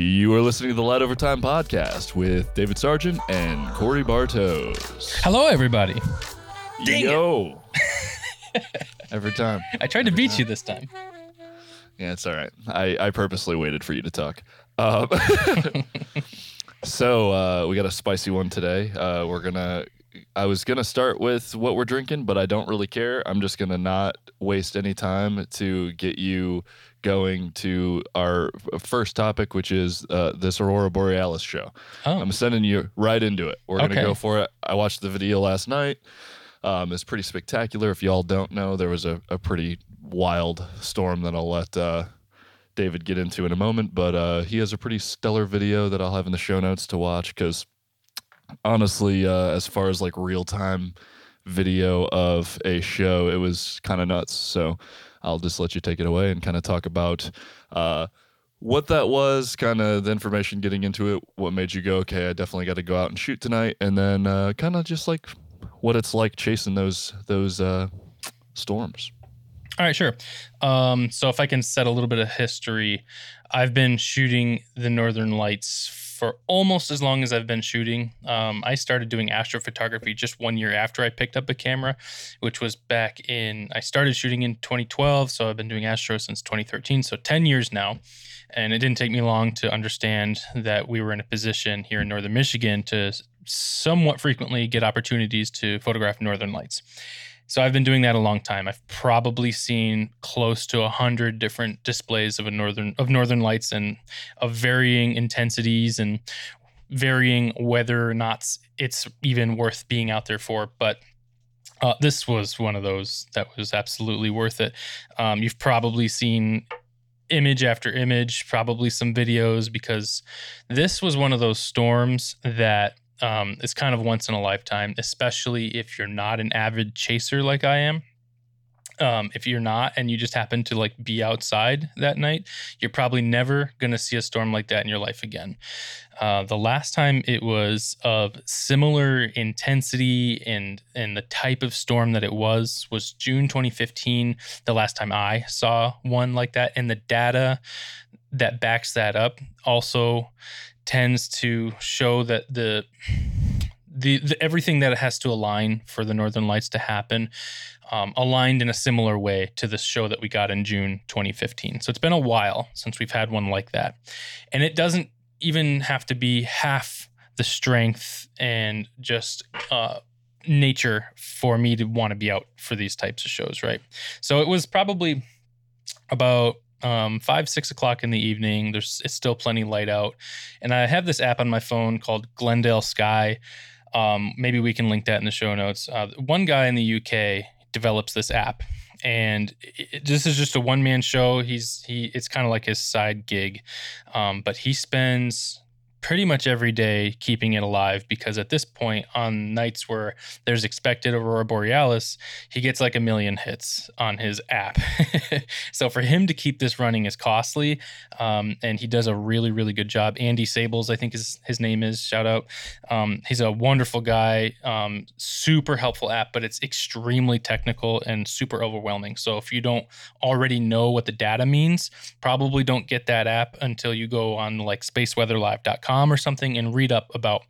You are listening to the Light Overtime podcast with David Sargent and Korey Bartos. Hello, everybody. Dang Yo. Every time. I tried to beat you this time. Yeah, it's all right. I, I purposely waited for you to talk. Um, so uh, we got a spicy one today. Uh, we're gonna. I was gonna start with what we're drinking, but I don't really care. I'm just gonna not waste any time to get you going to our first topic, which is uh, this Aurora Borealis show. Oh, I'm sending you right into it. We're gonna go for it. I watched the video last night. Um, it's pretty spectacular. If y'all don't know, there was a, a pretty wild storm that I'll let uh, David get into in a moment. But uh, he has a pretty stellar video that I'll have in the show notes to watch because honestly, uh, as far as like real time video of a show, it was kind of nuts. So I'll just let you take it away and kind of talk about uh, what that was, kind of the information getting into it, what made you go, okay, I definitely got to go out and shoot tonight, and then uh, kind of just like what it's like chasing those those uh, storms. all right, sure. Um, so if I can set a little bit of history, I've been shooting the Northern Lights for almost as long as I've been shooting. Um, I started doing astrophotography just one year after I picked up a camera, which was back in. I started shooting in 2012, so I've been doing astro since 2013, so 10 years now. And it didn't take me long to understand that we were in a position here in northern Michigan to somewhat frequently get opportunities to photograph northern lights. So I've been doing that a long time. I've probably seen close to a hundred different displays of a northern of northern lights and of varying intensities and varying whether or not it's even worth being out there for. But uh, this was one of those that was absolutely worth it. Um, you've probably seen image after image, probably some videos, because this was one of those storms that um, kind of once in a lifetime, especially if you're not an avid chaser like I am. Um, if you're not and you just happen to like be outside that night, you're probably never going to see a storm like that in your life again. Uh, the last time it was of similar intensity and and the type of storm that it was was June 2015. The last time I saw one like that, and the data that backs that up also tends to show that the the, the everything that it has to align for the northern lights to happen um, aligned in a similar way to the show that we got in June 2015. So it's been a while since we've had one like that. And it doesn't even have to be half the strength and just uh, nature for me to want to be out for these types of shows, right? So it was probably about um, five, six o'clock in the evening. There's it's still plenty light out, and I have this app on my phone called Glendale Sky. Um, maybe we can link that in the show notes. Uh, one guy in the UK develops this app, and it, this is just a one man show. He's he it's kind of like his side gig, um, but he spends pretty much every day keeping it alive because at this point on nights where there's expected aurora borealis he gets like a million hits on his app. So for him to keep this running is costly um, and he does a really really good job. Andy sables i think is his name is shout out. Um, he's a wonderful guy um, super helpful app but it's extremely technical and super overwhelming. So if you don't already know what the data means probably don't get that app until you go on like spaceweatherlive.com or something and read up about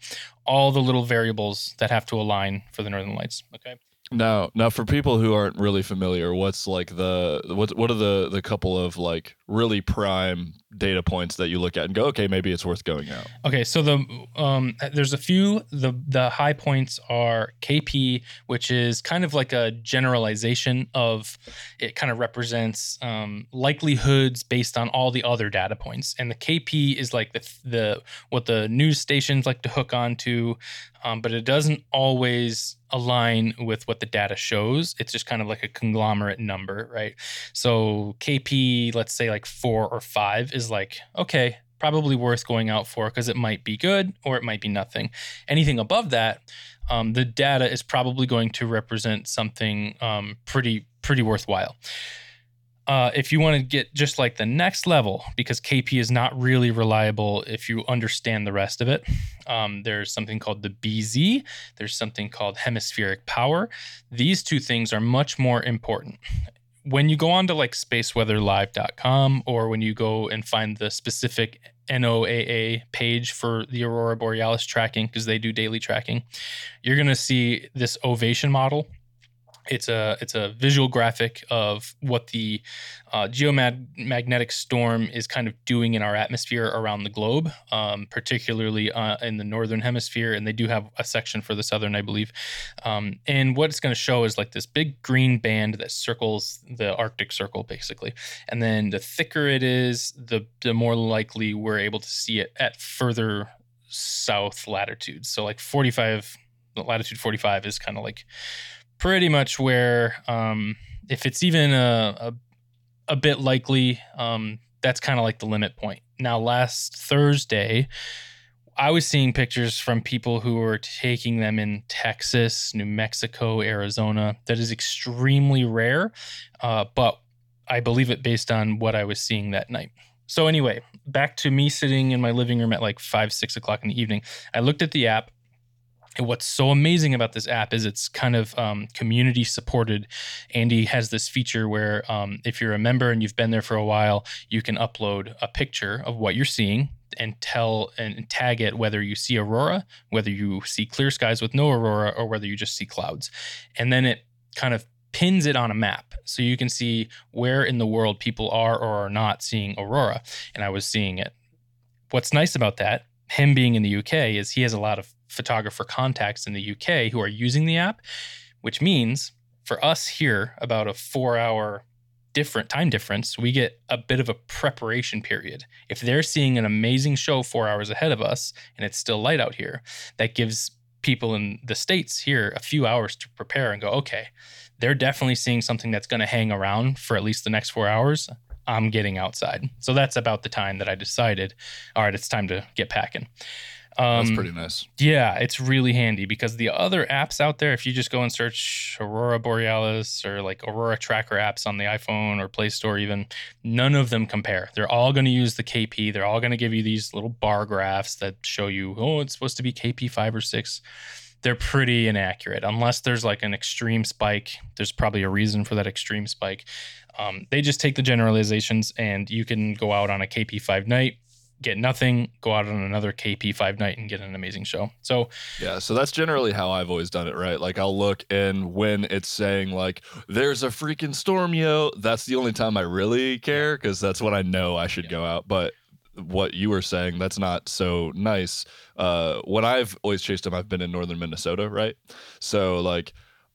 all the little variables that have to align for the northern lights okay Now, now for people who aren't really familiar, what's like the what what are the the couple of like really prime data points that you look at and go, okay, maybe it's worth going out. Okay, so the um, there's a few. the The high points are KP, which is kind of like a generalization of. It kind of represents um, likelihoods based on all the other data points, and the KP is like the the what the news stations like to hook onto, um, but it doesn't always align with what the data shows. It's just kind of like a conglomerate number, right? So KP, let's say like four or five, is like okay, probably worth going out for because it might be good or it might be nothing. Anything above that, um, the data is probably going to represent something um, pretty pretty worthwhile. Uh, if you want to get just like the next level, because KP is not really reliable if you understand the rest of it, um, there's something called the BZ, there's something called hemispheric power. These two things are much more important. When you go on to like spaceweatherlive.com or when you go and find the specific NOAA page for the Aurora Borealis tracking because they do daily tracking, you're going to see this ovation model it's a it's a visual graphic of what the uh, geomagnetic storm is kind of doing in our atmosphere around the globe, um, particularly uh, in the northern hemisphere. And they do have a section for the southern, I believe. Um, and what it's going to show is like this big green band that circles the Arctic Circle, basically. And then the thicker it is, the the more likely we're able to see it at further south latitudes. So like 45 latitude 45 is kind of like pretty much where um, if it's even a, a, a bit likely, um, that's kind of like the limit point. Now, last Thursday, I was seeing pictures from people who were taking them in Texas, New Mexico, Arizona. That is extremely rare, uh, but I believe it based on what I was seeing that night. So, anyway, back to me sitting in my living room at like five, six o'clock in the evening. I looked at the app and what's so amazing about this app is it's kind of um, community supported. Andy has this feature where um, if you're a member and you've been there for a while, you can upload a picture of what you're seeing and tell and tag it whether you see aurora, whether you see clear skies with no aurora, or whether you just see clouds. And then it kind of pins it on a map so you can see where in the world people are or are not seeing aurora. And I was seeing it. What's nice about that, him being in the UK, is he has a lot of photographer contacts in the UK who are using the app, which means for us here, about a four hour different time difference, we get a bit of a preparation period. If they're seeing an amazing show four hours ahead of us and it's still light out here, that gives people in the States here a few hours to prepare and go, okay, they're definitely seeing something that's going to hang around for at least the next four hours. I'm getting outside. So that's about the time that I decided, all right, it's time to get packing. Um, That's pretty nice. Yeah, it's really handy because the other apps out there, if you just go and search Aurora Borealis or like Aurora Tracker apps on the iPhone or Play Store, even, none of them compare. They're all going to use the KP. They're all going to give you these little bar graphs that show you, oh, it's supposed to be KP five or six. They're pretty inaccurate unless there's like an extreme spike. There's probably a reason for that extreme spike. Um, they just take the generalizations and you can go out on a KP5 night get nothing, go out on another KP5 night and get an amazing show. So, yeah, so that's generally how I've always done it, right? Like I'll look and when it's saying like there's a freaking storm, yo, that's the only time I really care cuz that's when I know I should yeah. go out. But what you were saying, that's not so nice. Uh when I've always chased them, I've been in northern Minnesota, right? So like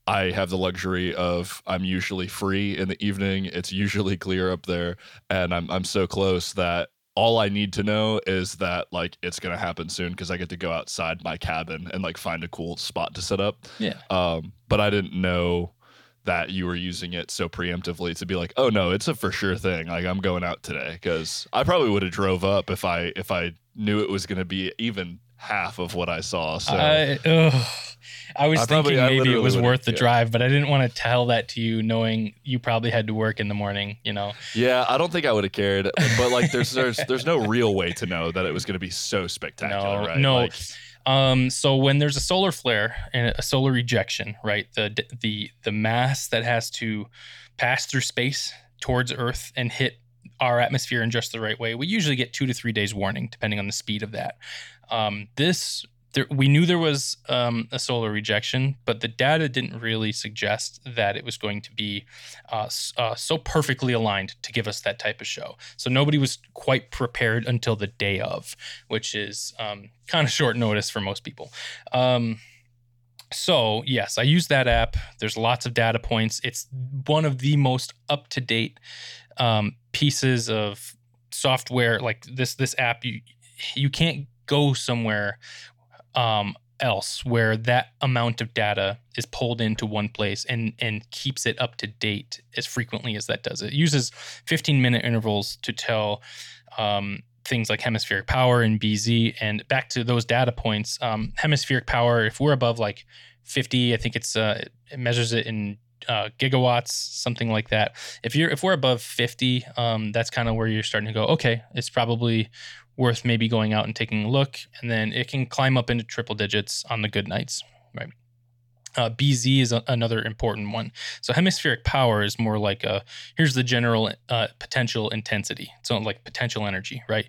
I have the luxury of I'm usually free in the evening. It's usually clear up there, and I'm I'm so close that all I need to know is that like it's gonna happen soon because I get to go outside my cabin and like find a cool spot to set up. Yeah. Um, but I didn't know that you were using it so preemptively to be like, oh no, it's a for sure thing. Like I'm going out today because I probably would have drove up if I if I knew it was gonna be even half of what I saw. So I, I was I thinking probably, maybe it was worth the yeah. drive, but I didn't want to tell that to you, knowing you probably had to work in the morning. You know. Yeah, I don't think I would have cared, but like, there's there's there's no real way to know that it was going to be so spectacular, no, right? No. Like, um, so when there's a solar flare and a solar ejection, right, the the the mass that has to pass through space towards Earth and hit our atmosphere in just the right way, we usually get two to three days warning, depending on the speed of that. Um, this there, we knew there was um, a solar rejection, but the data didn't really suggest that it was going to be uh, uh, so perfectly aligned to give us that type of show. So nobody was quite prepared until the day of, which is um, kind of short notice for most people. Um, so yes, I use that app. There's lots of data points. It's one of the most up to date um, pieces of software. Like this, this app you you can't go somewhere um, else where that amount of data is pulled into one place and and keeps it up to date as frequently as that does. It uses 15 minute intervals to tell um, things like hemispheric power and BZ. And back to those data points, um, hemispheric power, if we're above like 50, I think it's uh, it measures it in uh, gigawatts, something like that. If you're if we're above 50, um, that's kind of where you're starting to go. Okay, it's probably worth maybe going out and taking a look. And then it can climb up into triple digits on the good nights, right? Uh, BZ is a, another important one. So hemispheric power is more like a here's the general uh, potential intensity. So like potential energy, right?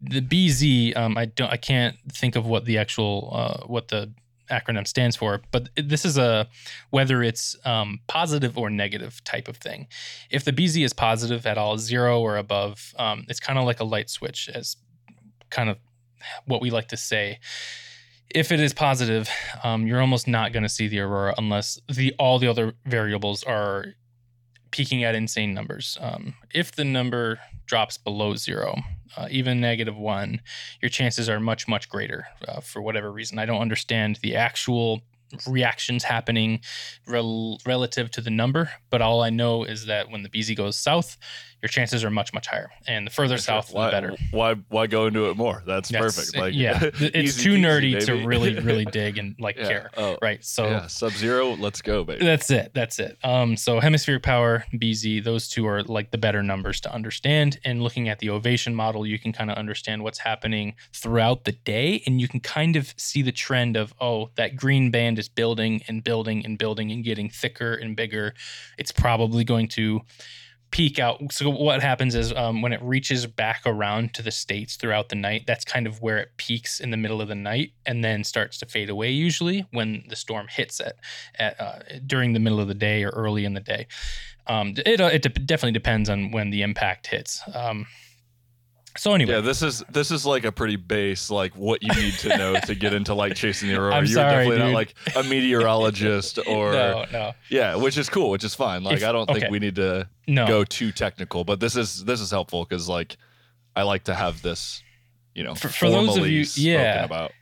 the BZ, um, I don't, I can't think of what the actual, uh, what the acronym stands for, but this is a whether it's um, positive or negative type of thing. If the BZ is positive at all, zero or above, um, it's kind of like a light switch, as kind of what we like to say. If it is positive, um, you're almost not going to see the aurora unless the all the other variables are peaking at insane numbers. Um, if the number drops below zero, uh, even negative one, your chances are much, much greater uh, for whatever reason. I don't understand the actual reactions happening rel- relative to the number, but all I know is that when the BZ goes south, your chances are much much higher. And the further south, why, the better. Why why go into it more? That's, That's- perfect. Like yeah, it's easy too nerdy to really really dig and like yeah. care, Oh, right? So. yeah, Sub Zero, let's go, baby. That's it. That's it. Um, so hemispheric power, BZ, those two are like the better numbers to understand. And looking at the ovation model, you can kind of understand what's happening throughout the day, and you can kind of see the trend of oh, that green band is building and building and building and getting thicker and bigger. It's probably going to peak out. So what happens is um, when it reaches back around to the states throughout the night, that's kind of where it peaks in the middle of the night and then starts to fade away. Usually when the storm hits it at uh, during the middle of the day or early in the day. Um, it it de- definitely depends on when the impact hits. Um, so anyway, Yeah, this is this is like a pretty base, like what you need to know to get into like chasing the aurora. I'm You're sorry, definitely not like a meteorologist or no, no, yeah, which is cool, which is fine. Like If- I don't think we need to no. go too technical, but this is this is helpful because like I like to have this, you know, For- for those of you- spoken yeah. about.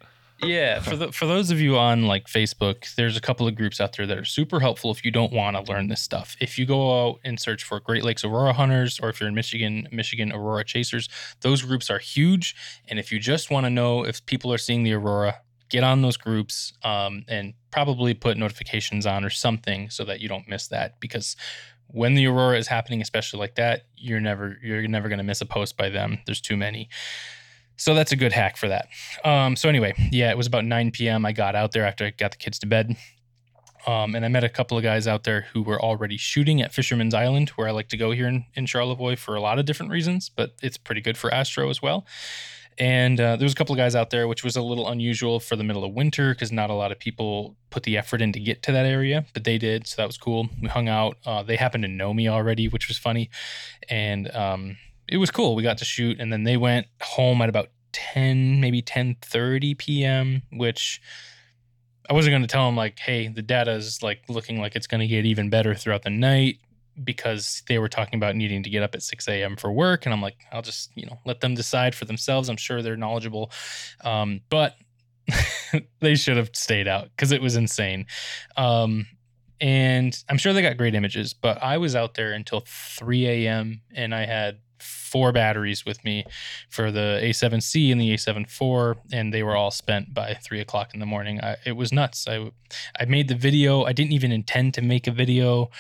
Yeah, for the, for those of you on like Facebook, there's a couple of groups out there that are super helpful if you don't want to learn this stuff. If you go out and search for Great Lakes Aurora Hunters, or if you're in Michigan, Michigan Aurora Chasers, those groups are huge. And if you just want to know if people are seeing the aurora, get on those groups um, and probably put notifications on or something so that you don't miss that because when the aurora is happening especially like that you're never you're never going to miss a post by them there's too many so that's a good hack for that. Um, so anyway yeah it was about 9 p.m i got out there after i got the kids to bed. Um, and i met a couple of guys out there who were already shooting at fisherman's island where i like to go here in, in charlevoix for a lot of different reasons but it's pretty good for astro as well. And uh, there was a couple of guys out there, which was a little unusual for the middle of winter because not a lot of people put the effort in to get to that area, but they did, so that was cool. We hung out. Uh, they happened to know me already, which was funny, and um, it was cool. We got to shoot, and then they went home at about ten, maybe ten thirty p.m., which I wasn't going to tell them like, hey, the data is like looking like it's going to get even better throughout the night because they were talking about needing to get up at 6 a.m. for work. And I'm like, I'll just, you know, let them decide for themselves. I'm sure they're knowledgeable. Um, but they should have stayed out because it was insane. Um, and I'm sure they got great images, but I was out there until 3 a.m. and I had four batteries with me for the A7C and the A7 IV, and they were all spent by three o'clock in the morning. I, it was nuts. I I made the video. I didn't even intend to make a video.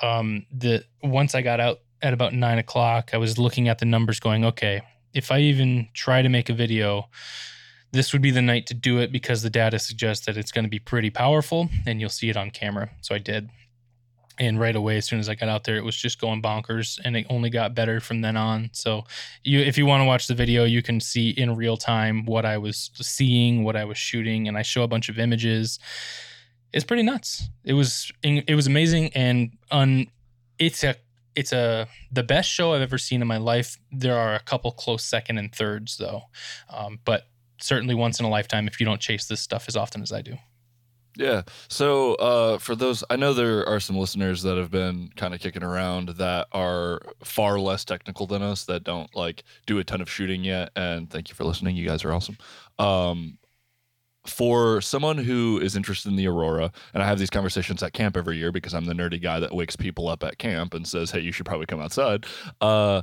Um, the once I got out at about nine o'clock, I was looking at the numbers, going, okay, if I even try to make a video. This would be the night to do it because the data suggests that it's going to be pretty powerful and you'll see it on camera. So I did. And right away, as soon as I got out there, it was just going bonkers, and it only got better from then on. So, you, if you want to watch the video, you can see in real time what I was seeing, what I was shooting, and I show a bunch of images. It's pretty nuts. It was it was amazing, and un, it's a it's a the best show I've ever seen in my life. There are a couple close second and thirds though, um, but certainly once in a lifetime if you don't chase this stuff as often as I do. Yeah. So uh, for those, I know there are some listeners that have been kind of kicking around that are far less technical than us that don't like do a ton of shooting yet. And thank you for listening. You guys are awesome. Um, for someone who is interested in the aurora, and I have these conversations at camp every year because I'm the nerdy guy that wakes people up at camp and says, "Hey, you should probably come outside." Uh,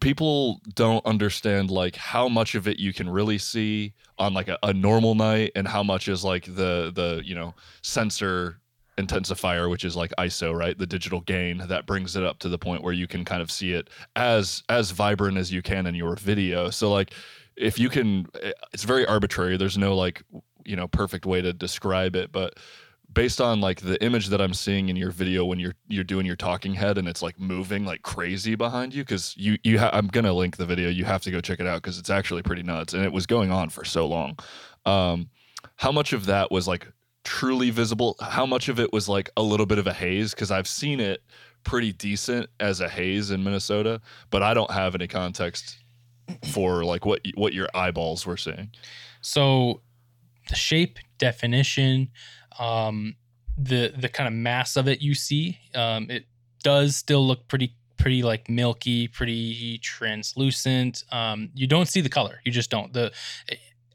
people don't understand like how much of it you can really see on like a, a normal night and how much is like the the you know sensor intensifier which is like iso right? The digital gain that brings it up to the point where you can kind of see it as as vibrant as you can in your video. So like if you can eh, it's very arbitrary. There's no like you know perfect way to describe it but based on like the image that I'm seeing in your video when you're you're doing your talking head and it's like moving like crazy behind you because you you ha- I'm gonna link the video. You have to go check it out because it's actually pretty nuts and it was going on for so long. Um, how much of that was like truly visible? How much of it was like a little bit of a haze? Because I've seen it pretty decent as a haze in Minnesota, but I don't have any context for like what what your eyeballs were seeing. So the shape, definition, um, the the kind of mass of it you see, um, it does still look pretty pretty like milky, pretty translucent. Um, you don't see the color. You just don't. The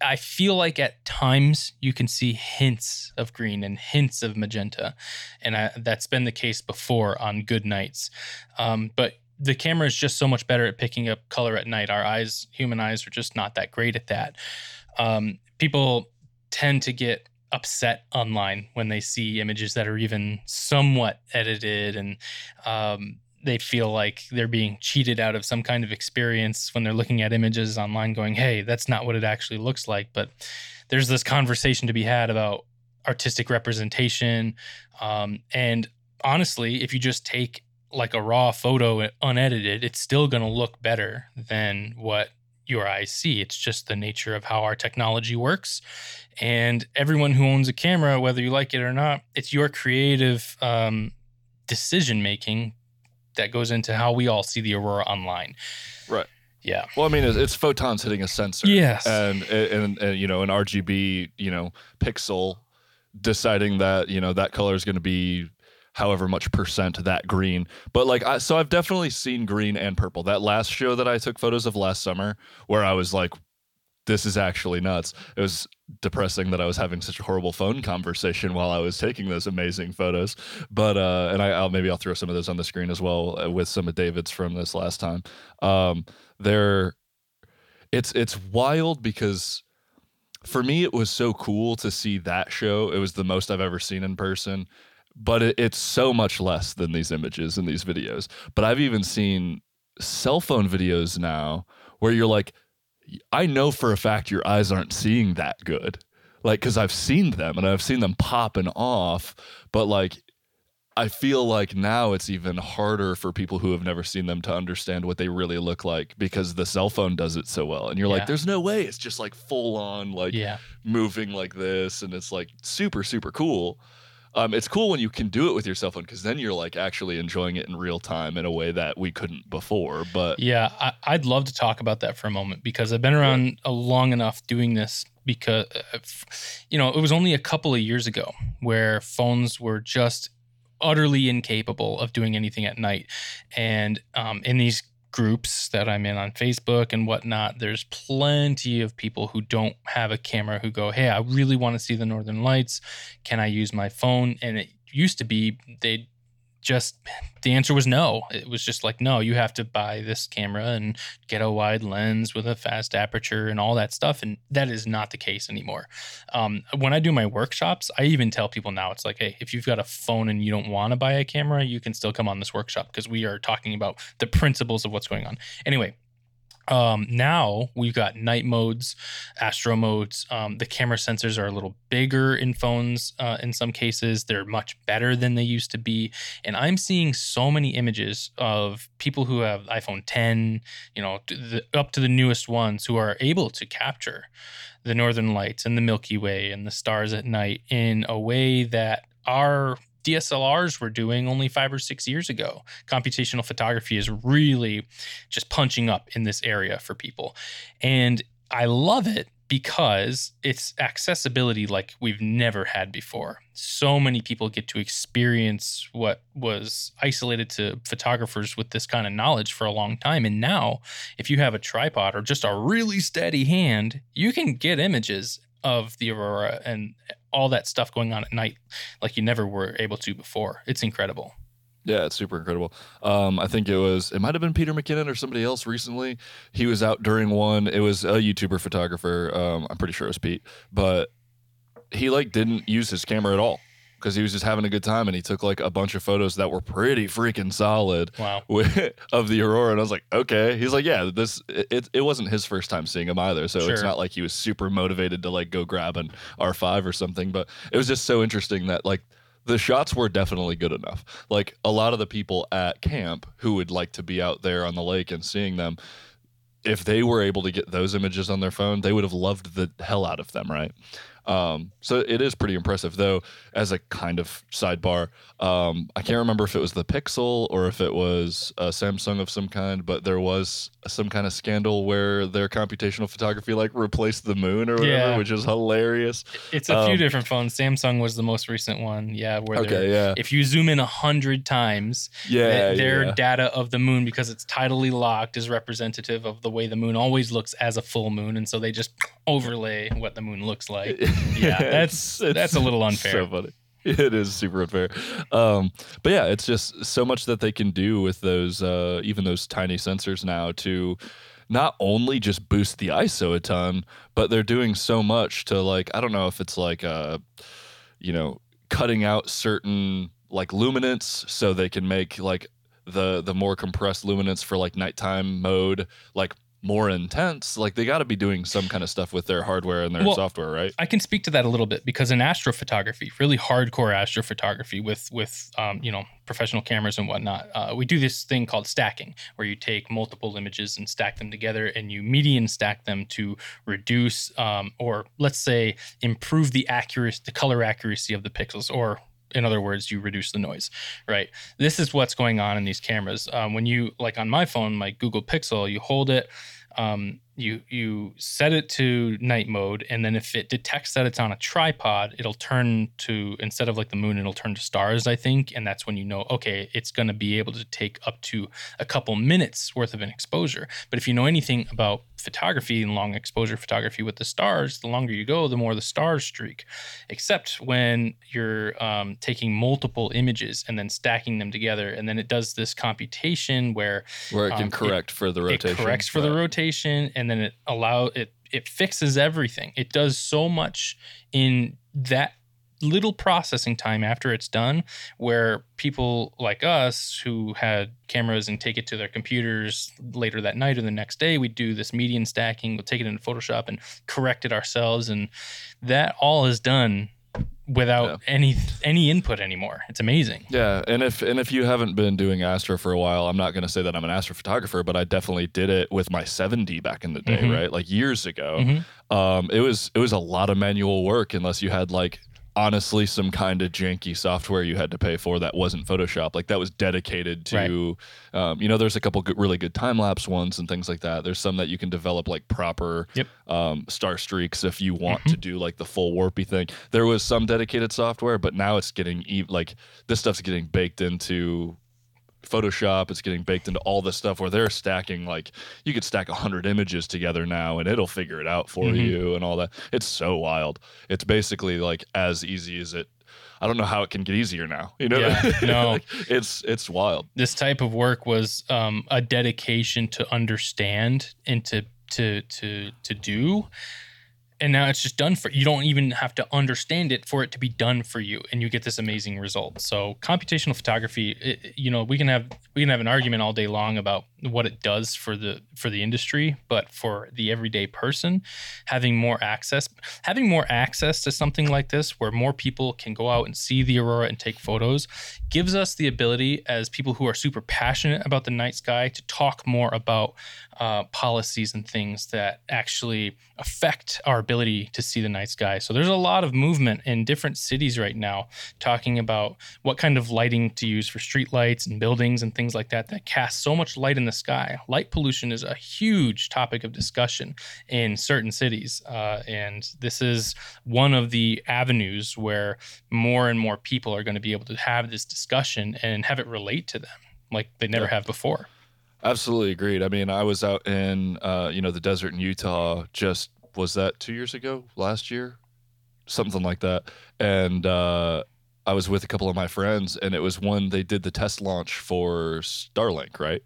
I feel like at times you can see hints of green and hints of magenta, and I, that's been the case before on good nights. Um, but the camera is just so much better at picking up color at night. Our eyes, human eyes, are just not that great at that. Um, people tend to get upset online when they see images that are even somewhat edited and um, they feel like they're being cheated out of some kind of experience when they're looking at images online going hey that's not what it actually looks like. But there's this conversation to be had about artistic representation um, and honestly if you just take like a raw photo unedited it's still going to look better than what see it's just the nature of how our technology works and everyone who owns a camera whether you like it or not it's your creative um, decision making that goes into how we all see the aurora online. Right. Yeah. Well, I mean, it's, it's photons hitting a sensor. Yes. And, and and you know an RGB you know pixel deciding that you know that color is going to be however much percent that green. But like, I, so I've definitely seen green and purple. That last show that I took photos of last summer, where I was like, this is actually nuts. It was depressing that I was having such a horrible phone conversation while I was taking those amazing photos. But uh, and I, will maybe I'll throw some of those on the screen as well uh, with some of David's from this last time. Um, they're it's it's wild because for me it was so cool to see that show. It was the most I've ever seen in person. But it, it's so much less than these images and these videos. But I've even seen cell phone videos now where you're like, I know for a fact your eyes aren't seeing that good. Like, cause I've seen them and I've seen them popping off, but like, I feel like now it's even harder for people who have never seen them to understand what they really look like because the cell phone does it so well. And you're Yeah. like, there's no way it's just like full on, like Yeah. moving like this. And it's like super, super cool. Um, it's cool when you can do it with your cell phone because then you're like actually enjoying it in real time in a way that we couldn't before. But Yeah. I, I'd love to talk about that for a moment because I've been around a long enough doing this because, uh, you know, it was only a couple of years ago where phones were just utterly incapable of doing anything at night. And um, in these groups that I'm in on Facebook and whatnot, there's plenty of people who don't have a camera who go, Hey, I really want to see the Northern Lights. Can I use my phone? And it used to be they'd just the answer was no. It was just like, no, you have to buy this camera and get a wide lens with a fast aperture and all that stuff. And that is not the case anymore. Um, when I do my workshops, I even tell people now it's like, hey, if you've got a phone and you don't want to buy a camera, you can still come on this workshop because we are talking about the principles of what's going on. Anyway, um, now we've got night modes, astro modes. Um, the camera sensors are a little bigger in phones uh, in some cases. They're much better than they used to be. And I'm seeing so many images of people who have iPhone 10, you know, the, up to the newest ones who are able to capture the northern lights and the Milky Way and the stars at night in a way that our DSLRs were doing only five or six years ago. Computational photography is really just punching up in this area for people. And I love it because it's accessibility like we've never had before. So many people get to experience what was isolated to photographers with this kind of knowledge for a long time. And now, if you have a tripod or just a really steady hand, you can get images of the aurora and all that stuff going on at night like you never were able to before. It's incredible. Yeah, it's super incredible. Um, I think it was it might have been Peter McKinnon or somebody else recently. He was out during one. It was a YouTuber photographer. Um, I'm pretty sure it was Pete, but he like didn't use his camera at all. Because he was just having a good time and he took like a bunch of photos that were pretty freaking solid Wow. with, of the aurora and i was like okay. He's like yeah this it, it wasn't his first time seeing him either so it's not like he was super motivated to like go grab an r5 or something but it was just so interesting that like the shots were definitely good enough. Like a lot of the people at camp who would like to be out there on the lake and seeing them if they were able to get those images on their phone they would have loved the hell out of them right um, so it is pretty impressive, though. As a kind of sidebar, um, I can't remember if it was the Pixel or if it was a Samsung of some kind, but there was some kind of scandal where their computational photography like replaced the moon or whatever, Yeah. which is hilarious. It's a few Um, different phones. Samsung was the most recent one. Yeah, where Okay, yeah, if you zoom in a hundred times, yeah, th- their yeah. data of the moon, because it's tidally locked, is representative of the way the moon always looks as a full moon, and so they just overlay what the moon looks like. Yeah, that's It's- that's a little unfair. So funny. It is super unfair. Um, but yeah, it's just so much that they can do with those, uh, even those tiny sensors now to not only just boost the ISO a ton, but they're doing so much to like, I don't know if it's like, uh, you know, cutting out certain like luminance so they can make like the the more compressed luminance for like nighttime mode like more intense like they got to be doing some kind of stuff with their hardware and their Well, software right? I can speak to that a little bit because in astrophotography, really hardcore astrophotography with with um, you know professional cameras and whatnot, uh, we do this thing called stacking, where you take multiple images and stack them together, and you median stack them to reduce um, or let's say improve the accuracy, the color accuracy of the pixels, or in other words, you reduce the noise, right? This is what's going on in these cameras. Um, when you like on my phone, my Google Pixel, you hold it, um, you you set it to night mode, and then if it detects that it's on a tripod, it'll turn to instead of like the moon, it'll turn to stars, I think, and that's when you know, okay, it's going to be able to take up to a couple minutes worth of an exposure. But if you know anything about photography and long exposure photography with the stars, the longer you go, the more the stars streak. Except when you're um, taking multiple images and then stacking them together, and then it does this computation where where it can Um, it- correct for the rotation. it corrects for the rotation and then it allow it it fixes everything. It does so much in that little processing time after it's done where people like us who had cameras and take it to their computers later that night or the next day we do this median stacking we'll take it into photoshop and correct it ourselves. And that all is done without any any input anymore it's amazing Yeah, and if and if you haven't been doing astro for a while, I'm not going to say that I'm an astrophotographer, but I definitely did it with my 7D back in the day, Mhm. right? Like years ago. Mhm. Um, it was it was a lot of manual work unless you had like honestly some kind of janky software you had to pay for that wasn't Photoshop. Like that was dedicated to, um, you know, there's a couple good, really good time lapse ones and things like that. There's some that you can develop like proper Yep. um, star streaks if you want Mhm. to do like the full warpy thing. There was some dedicated software, but now it's getting e- like this stuff's getting baked into Photoshop. It's getting baked into all this stuff where they're stacking like you could stack a hundred images together now, and it'll figure it out for Mhm. you and all that. It's so wild. It's basically like as easy as it. I don't know how it can get easier now. You know, Yeah, no. Like, it's it's wild. this type of work was um, a dedication to understand and to to to to do and now it's just done for you don't even have to understand it for it to be done for you and you get this amazing result. So computational photography it, you know we can have we can have an argument all day long about what it does for the for the industry but for the everyday person having more access having more access to something like this where more people can go out and see the aurora and take photos gives us the ability as people who are super passionate about the night sky to talk more about uh, policies and things that actually affect our ability to see the night sky. So there's a lot of movement in different cities right now talking about what kind of lighting to use for street lights and buildings and things like that that cast so much light in the sky. Light pollution is a huge topic of discussion in certain cities. Uh, and this is one of the avenues where more and more people are going to be able to have this discussion and have it relate to them like they never Yeah. have before. Absolutely agreed. I mean, I was out in uh, you know the desert in Utah. Just was that two years ago, last year, something like that, and uh, I was with a couple of my friends, and it was when they did the test launch for Starlink, right?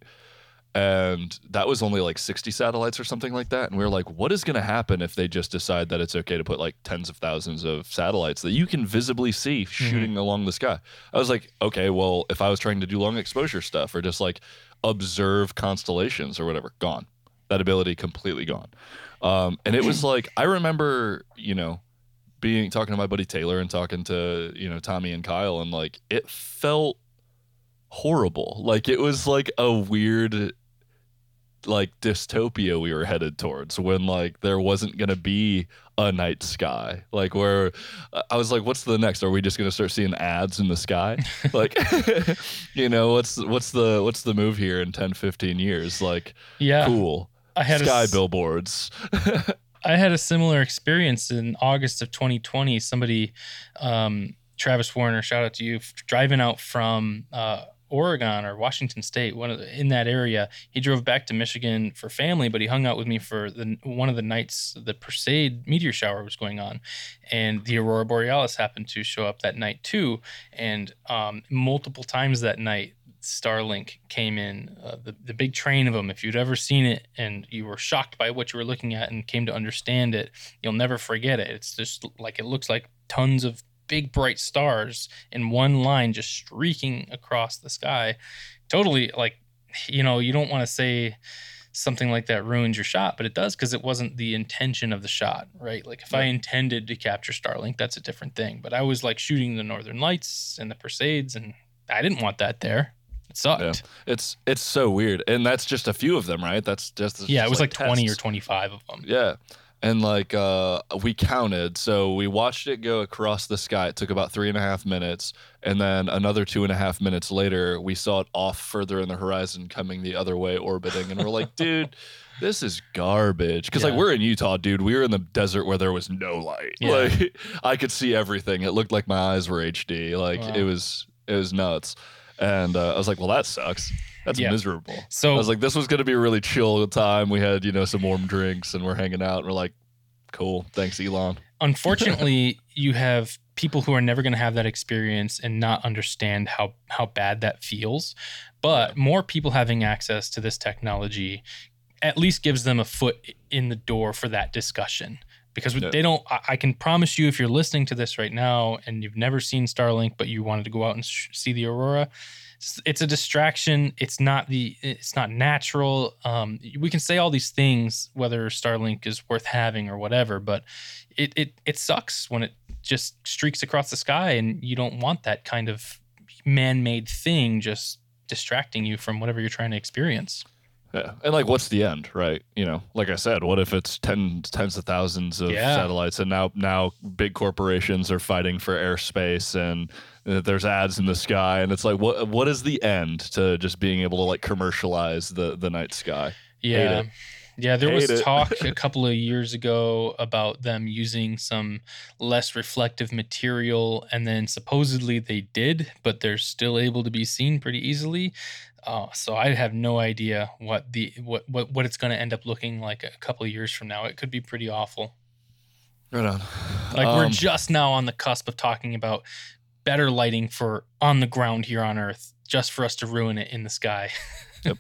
and that was only like 60 satellites or something like that and we were like what is going to happen if they just decide that it's okay to put like tens of thousands of satellites that you can visibly see shooting along the sky? I was like okay well if i was trying to do long exposure stuff or just like observe constellations or whatever gone. That ability completely gone. Um, and it was like i remember you know being talking to my buddy taylor and talking to you know tommy and kyle and like it felt horrible. Like it was like a weird like dystopia we were headed towards when like there wasn't gonna be a night sky. Like where uh, i was like what's the next? Are we just gonna start seeing ads in the sky? Like you know what's what's the what's the move here in 10 15 years? Like Yeah. cool. I had sky billboards I had a similar experience in August of 2020. Somebody, um, Travis Warner, shout out to you, driving out from uh, Oregon or Washington State, one of the, in that area. He drove back to Michigan for family, but he hung out with me for the one of the nights the Perseid meteor shower was going on, and the aurora borealis happened to show up that night too. And um, multiple times that night, Starlink came in, uh, the, the big train of them. If you'd ever seen it and you were shocked by what you were looking at and came to understand it, you'll never forget it. It's just like it looks like tons of big bright stars in one line just streaking across the sky. Totally like, you know, you don't want to say something like that ruins your shot, but it does because it wasn't the intention of the shot, right? Like if I intended to capture Starlink, that's a different thing. But I was like shooting the Northern Lights and the Perseids, and I didn't want that there. It sucked. Yeah. it's it's so weird and that's just a few of them right that's just Yeah, it was like, 20 or 25 of them. Yeah. And like uh we counted, so we watched it go across the sky. It took about three and a half minutes, and then another two and a half minutes later, we saw it off further in the horizon, coming the other way, orbiting. And we're like, dude, this is garbage. Because like we're in Utah, dude. We were in the desert where there was no light. Yeah. Like I could see everything. It looked like my eyes were HD. Like Wow. it was it was nuts. And uh, I was like, well, that sucks. That's Yeah. miserable. So I was like, this was going to be a really chill time. We had, you know, some warm drinks and we're hanging out. And we're like, cool. Thanks, Elon. unfortunately, you have people who are never going to have that experience and not understand how how bad that feels. But more people having access to this technology at least gives them a foot in the door for that discussion. Because they don't, I I can promise you, if you're listening to this right now and you've never seen Starlink, but you wanted to go out and sh- see the aurora, it's- it's a distraction. It's not the, it's not natural. Um, we can say all these things, whether Starlink is worth having or whatever, but it it it sucks when it just streaks across the sky and you don't want that kind of man-made thing just distracting you from whatever you're trying to experience. Yeah. And like, what's the end, right? You know, like I said, what if it's tens, tens of thousands of Yeah. satellites and now, now big corporations are fighting for airspace and uh, there's ads in the sky. And it's like, what, what is the end to just being able to like commercialize the, the night sky? Yeah. Yeah, there was Hate it. talk a couple of years ago about them using some less reflective material, and then supposedly they did, but they're still able to be seen pretty easily. Uh, so I have no idea what the what what, what it's going to end up looking like a couple of years from now. It could be pretty awful. Right on. Like we're Um, just now on the cusp of talking about better lighting for on the ground here on Earth, just for us to ruin it in the sky.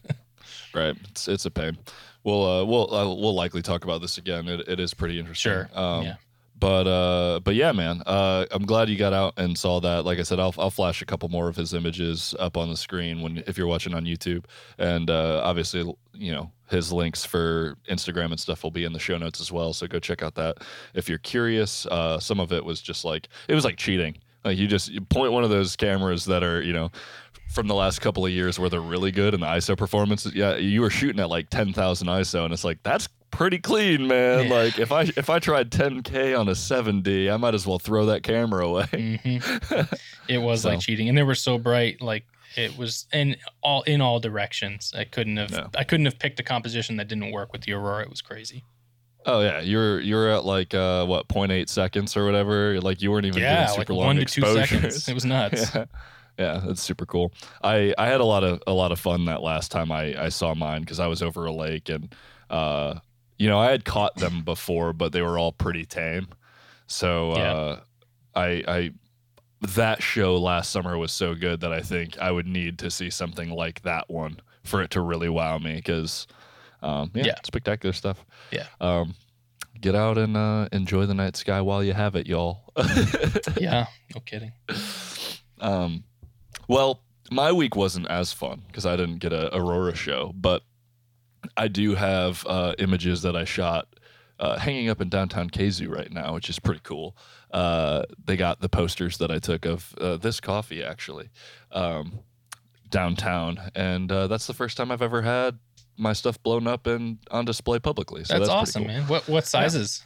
Right. It's it's a pain. We'll uh we'll uh, we'll likely talk about this again. It, it is pretty interesting. Sure. Um, Yeah. But uh but yeah, man. Uh I'm glad you got out and saw that. Like I said, I'll I'll flash a couple more of his images up on the screen when if you're watching on YouTube. And uh obviously, you know, his links for Instagram and stuff will be in the show notes as well. So go check out that if you're curious. Uh some of it was just like it was like cheating. Like you just you point one of those cameras that are, you know, from the last couple of years where they're really good and the ISO performance. Yeah, you were shooting at like 10,000 ISO, and it's like that's pretty clean, man. Yeah. Like if I if I tried 10k on a 7D, I might as well throw that camera away. hmm It was like cheating, and they were so bright. Like it was in all in all directions. I couldn't have. I couldn't have picked a composition that didn't work with the Aurora. It was crazy. oh yeah, you're you're at like uh what 0.8 seconds or whatever. Like you weren't even yeah, doing like super long one to two exposures. seconds. It was nuts. yeah. Yeah, that's super cool. I, I had a lot of a lot of fun that last time I, I saw mine because I was over a lake and uh you know I had caught them before but they were all pretty tame. So Yeah. uh I I that show last summer was so good that I think I would need to see something like that one for it to really wow me because um, yeah, Yeah. spectacular stuff. Yeah. Um, get out and uh, enjoy the night sky while you have it, y'all. Yeah, no kidding. Um, well, my week wasn't as fun because I didn't get a Aurora show, but I do have uh, images that I shot uh, hanging up in downtown Kazoo right now, which is pretty cool. Uh, they got the posters that I took of uh, this coffee actually um, downtown, and uh, that's the first time I've ever had my stuff blown up and on display publicly. So that's, that's, awesome, cool. man. What what sizes?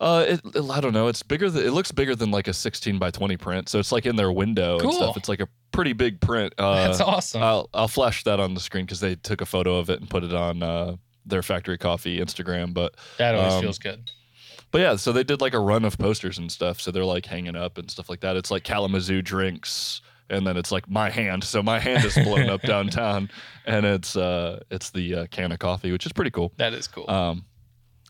Uh, it, it- I don't know. It's bigger. Than, it looks bigger than like a 16 by 20 print. So it's like in their window and Cool. stuff. It's like a pretty big print. Uh, that's awesome. I'll I'll flash that on the screen because they took a photo of it and put it on uh, their Factory Coffee Instagram. But that always um, feels good. but yeah, so they did like a run of posters and stuff. So they're like hanging up and stuff like that. It's like Kalamazoo drinks. And then it's like my hand, so my hand is blown up downtown, and it's uh it's the uh, can of coffee, which is pretty cool. That is cool. Um,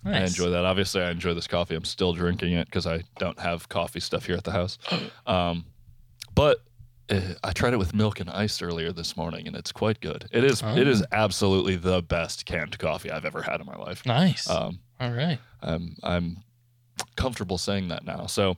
I enjoy that. Obviously, I enjoy this coffee. I'm still drinking it because I don't have coffee stuff here at the house. Um, but uh, I tried it with milk and ice earlier this morning, and it's quite good. It is. It is absolutely the best canned coffee I've ever had in my life. Nice. Um, All right. I'm I'm comfortable saying that now. So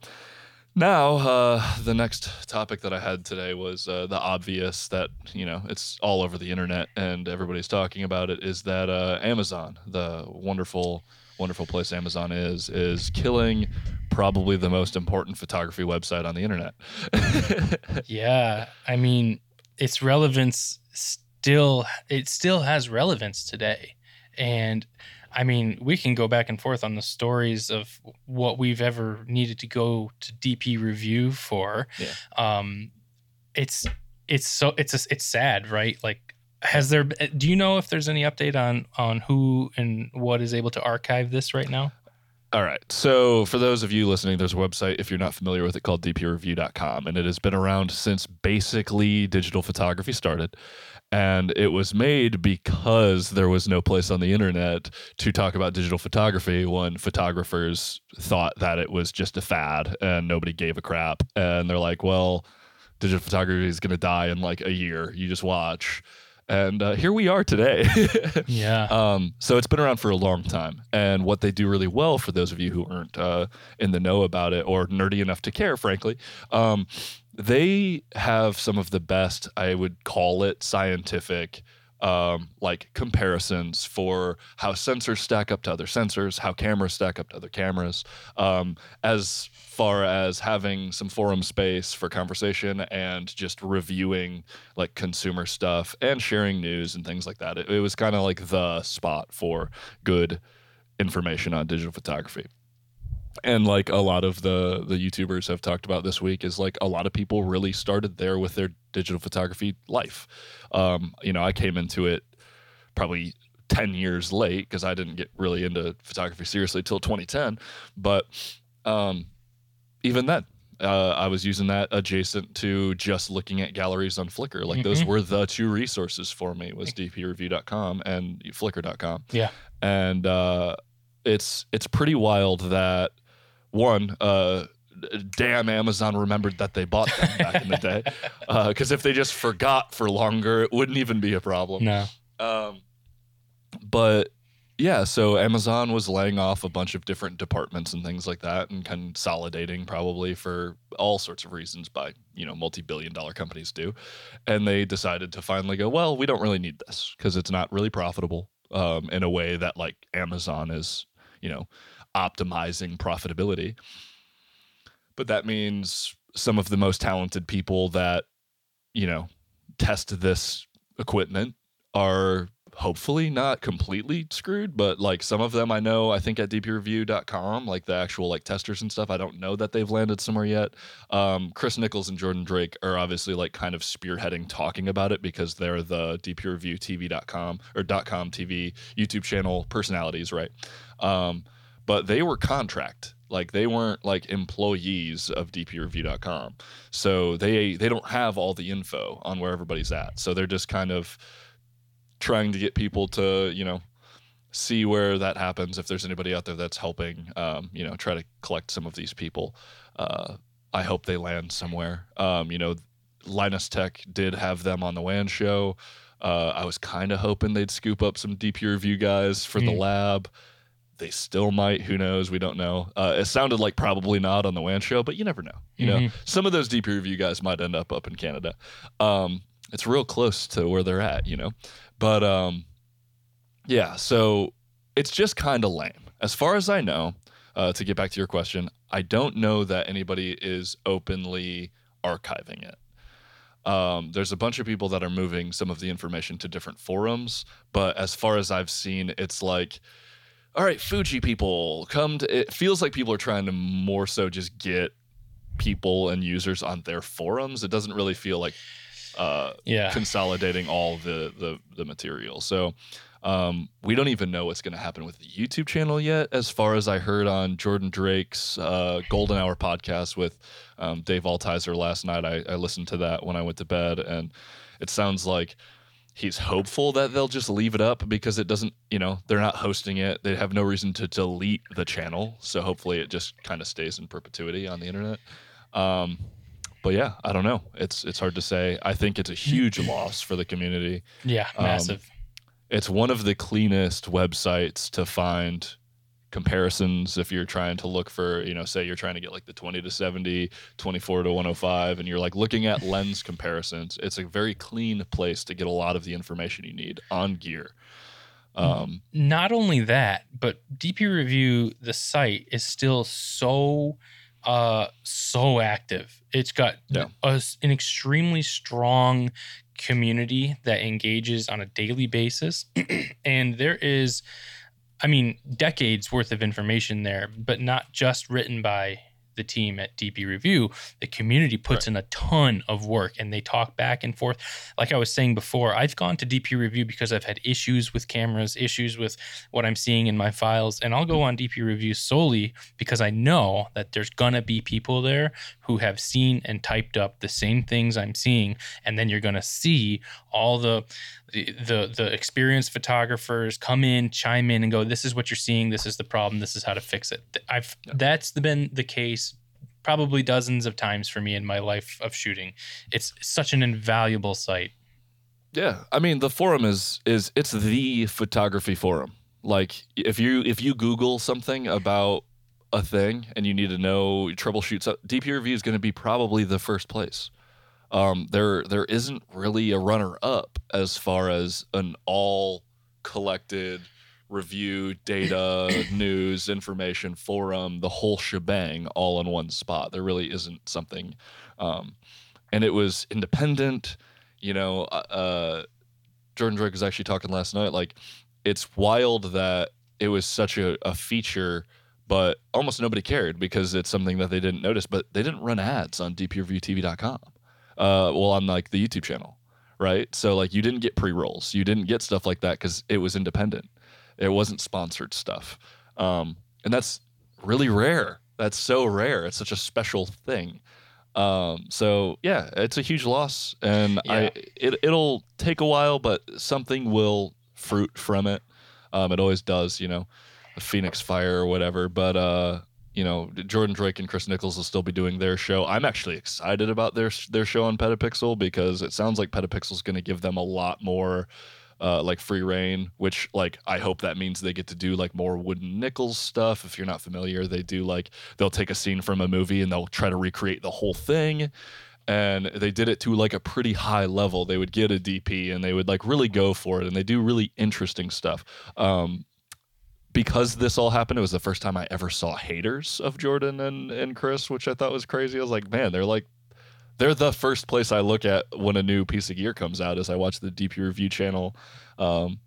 now uh, the next topic that I had today was uh, the obvious that you know it's all over the internet and everybody's talking about it is that uh, Amazon, the wonderful wonderful place Amazon is, is killing probably the most important photography website on the internet. Yeah, I mean, its relevance still it still has relevance today. And I mean, we can go back and forth on the stories of what we've ever needed to go to DP review for. Yeah. Um it's it's so it's a, it's sad, right? Like has there uh, do you know if there's any update on on who and what is able to archive this right now? All right. So, for those of you listening, there's a website, if you're not familiar with it, called dpreview.com. And it has been around since basically digital photography started. And it was made because there was no place on the internet to talk about digital photography when photographers thought that it was just a fad and nobody gave a crap. And they're like, well, digital photography is going to die in like a year. You just watch. And uh, here we are today. Yeah. Um, so it's been around for a long time, and what they do really well for those of you who aren't uh, in the know about it or nerdy enough to care, frankly, um, they have some of the best. I would call it scientific. Um, like comparisons for how sensors stack up to other sensors, how cameras stack up to other cameras, um, as far as having some forum space for conversation and just reviewing like consumer stuff and sharing news and things like that. It, it was kind of like the spot for good information on digital photography. And like a lot of the the YouTubers have talked about this week is like a lot of people really started there with their digital photography life. Um, you know, I came into it probably 10 years late because I didn't get really into photography seriously till 2010, but um even then uh, I was using that adjacent to just looking at galleries on Flickr. Like those Mhm. were the two resources for me was dpreview.com and flickr.com. Yeah. And uh, it's it's pretty wild that one uh, damn Amazon remembered that they bought them back in the day. Because if they just forgot for longer, it wouldn't even be a problem. no. Um, but yeah, so Amazon was laying off a bunch of different departments and things like that, and consolidating probably for all sorts of reasons by you know multi-billion-dollar companies do, and they decided to finally go, well, we don't really need this because it's not really profitable um, in a way that like Amazon is, you know, optimizing profitability. But that means some of the most talented people that you know test this equipment are hopefully not completely screwed, but like some of them I know, I think at dpreview.com, like the actual like testers and stuff, I don't know that they've landed somewhere yet. Um, Chris Niccolls and Jordan Drake are obviously like kind of spearheading talking about it because they're the dpreviewtv.com or .com TV YouTube channel personalities, right? Um, but they were contract. Like they weren't like employees of dpreview.com so they they don't have all the info on where everybody's at. So they're just kind of trying to get people to you know see where that happens if there's anybody out there that's helping um, you know try to collect some of these people. Uh, i hope they land somewhere. Um, you know linus tech did have them on the wan show. Uh, I was kind of hoping they'd scoop up some DP review guys for the Mm. lab. They still might. Who knows? We don't know. Uh, it sounded like probably not on the WAN show, but you never know. You know, Mhm. some of those DP review guys might end up up in Canada. Um, it's real close to where they're at, you know. But um, yeah, so it's just kind of lame. As far as I know, uh, to get back to your question, I don't know that anybody is openly archiving it. Um, there's a bunch of people that are moving some of the information to different forums, but as far as I've seen, it's like, all right, Fuji people, come to. It feels like people are trying to more so just get people and users on their forums. It doesn't really feel like uh, Yeah. consolidating all the the, the material. So um, we don't even know what's going to happen with the YouTube channel yet. As far as I heard on Jordan Drake's uh, Golden Hour podcast with um, Dave Altizer last night, I, I listened to that when I went to bed, and it sounds like he's hopeful that they'll just leave it up because it doesn't, you know, they're not hosting it. They have no reason to delete the channel. So hopefully it just kind of stays in perpetuity on the internet. Um, but yeah, I don't know. It's it's hard to say. I think it's a huge loss for the community. Yeah. Um, Massive. It's one of the cleanest websites to find comparisons if you're trying to look for, you know, say you're trying to get like the 20 to 70, 24 to 105 and you're like looking at lens comparisons. It's a very clean place to get a lot of the information you need on gear. Um, not only that, but DP Review, the site is still so uh so active. It's got Yeah. a an extremely strong community that engages on a daily basis and there is I mean decades worth of information there, but not just written by the team at DP Review. The community puts in a ton of work and they talk back and forth. Like I was saying before, I've gone to DP Review because I've had issues with cameras, issues with what I'm seeing in my files, and I'll go on DP Review solely because I know that there's gonna be people there who have seen and typed up the same things I'm seeing, and then you're gonna see all the the the, the experienced photographers come in, chime in, and go, "This is what you're seeing. This is the problem. This is how to fix it." I've Yeah. that's been the case probably dozens of times for me in my life of shooting. It's such an invaluable site. Yeah, I mean the forum is is it's the photography forum. Like if you if you Google something about a thing and you need to know troubleshoot, so DP review is going to be probably the first place. Um, there there isn't really a runner up as far as an all collected review data news information forum the whole shebang all in one spot there really isn't something um, and it was independent you know, uh, uh, Jordan Drake was actually talking last night. Like, it's wild that it was such a, a feature, but almost nobody cared because it's something that they didn't notice. But they didn't run ads on dpreviewtv.com. Uh, well, on like the YouTube channel, right? So like, you didn't get pre rolls, you didn't get stuff like that because it was independent. It wasn't sponsored stuff, um, and that's really rare. That's so rare. It's such a special thing. Um, so yeah, it's a huge loss, and I it it'll take a while, but something will fruit from it. Um, it always does, you know, the Phoenix Fire or whatever. But uh, you know, Jordan Drake and Chris Niccolls will still be doing their show. I'm actually excited about their their show on Petapixel because it sounds like Petapixel is going to give them a lot more. Uh, like free reign, which like I hope that means they get to do like more wooden nickels stuff. If you're not familiar, they do like they'll take a scene from a movie and they'll try to recreate the whole thing and they did it to like a pretty high level they would get a dp and they would like really go for it and they do really interesting stuff um because this all happened it was the first time i ever saw haters of jordan and and chris which i thought was crazy. I was like man they're like they're the first place i look at when a new piece of gear comes out as i watch the dp review channel um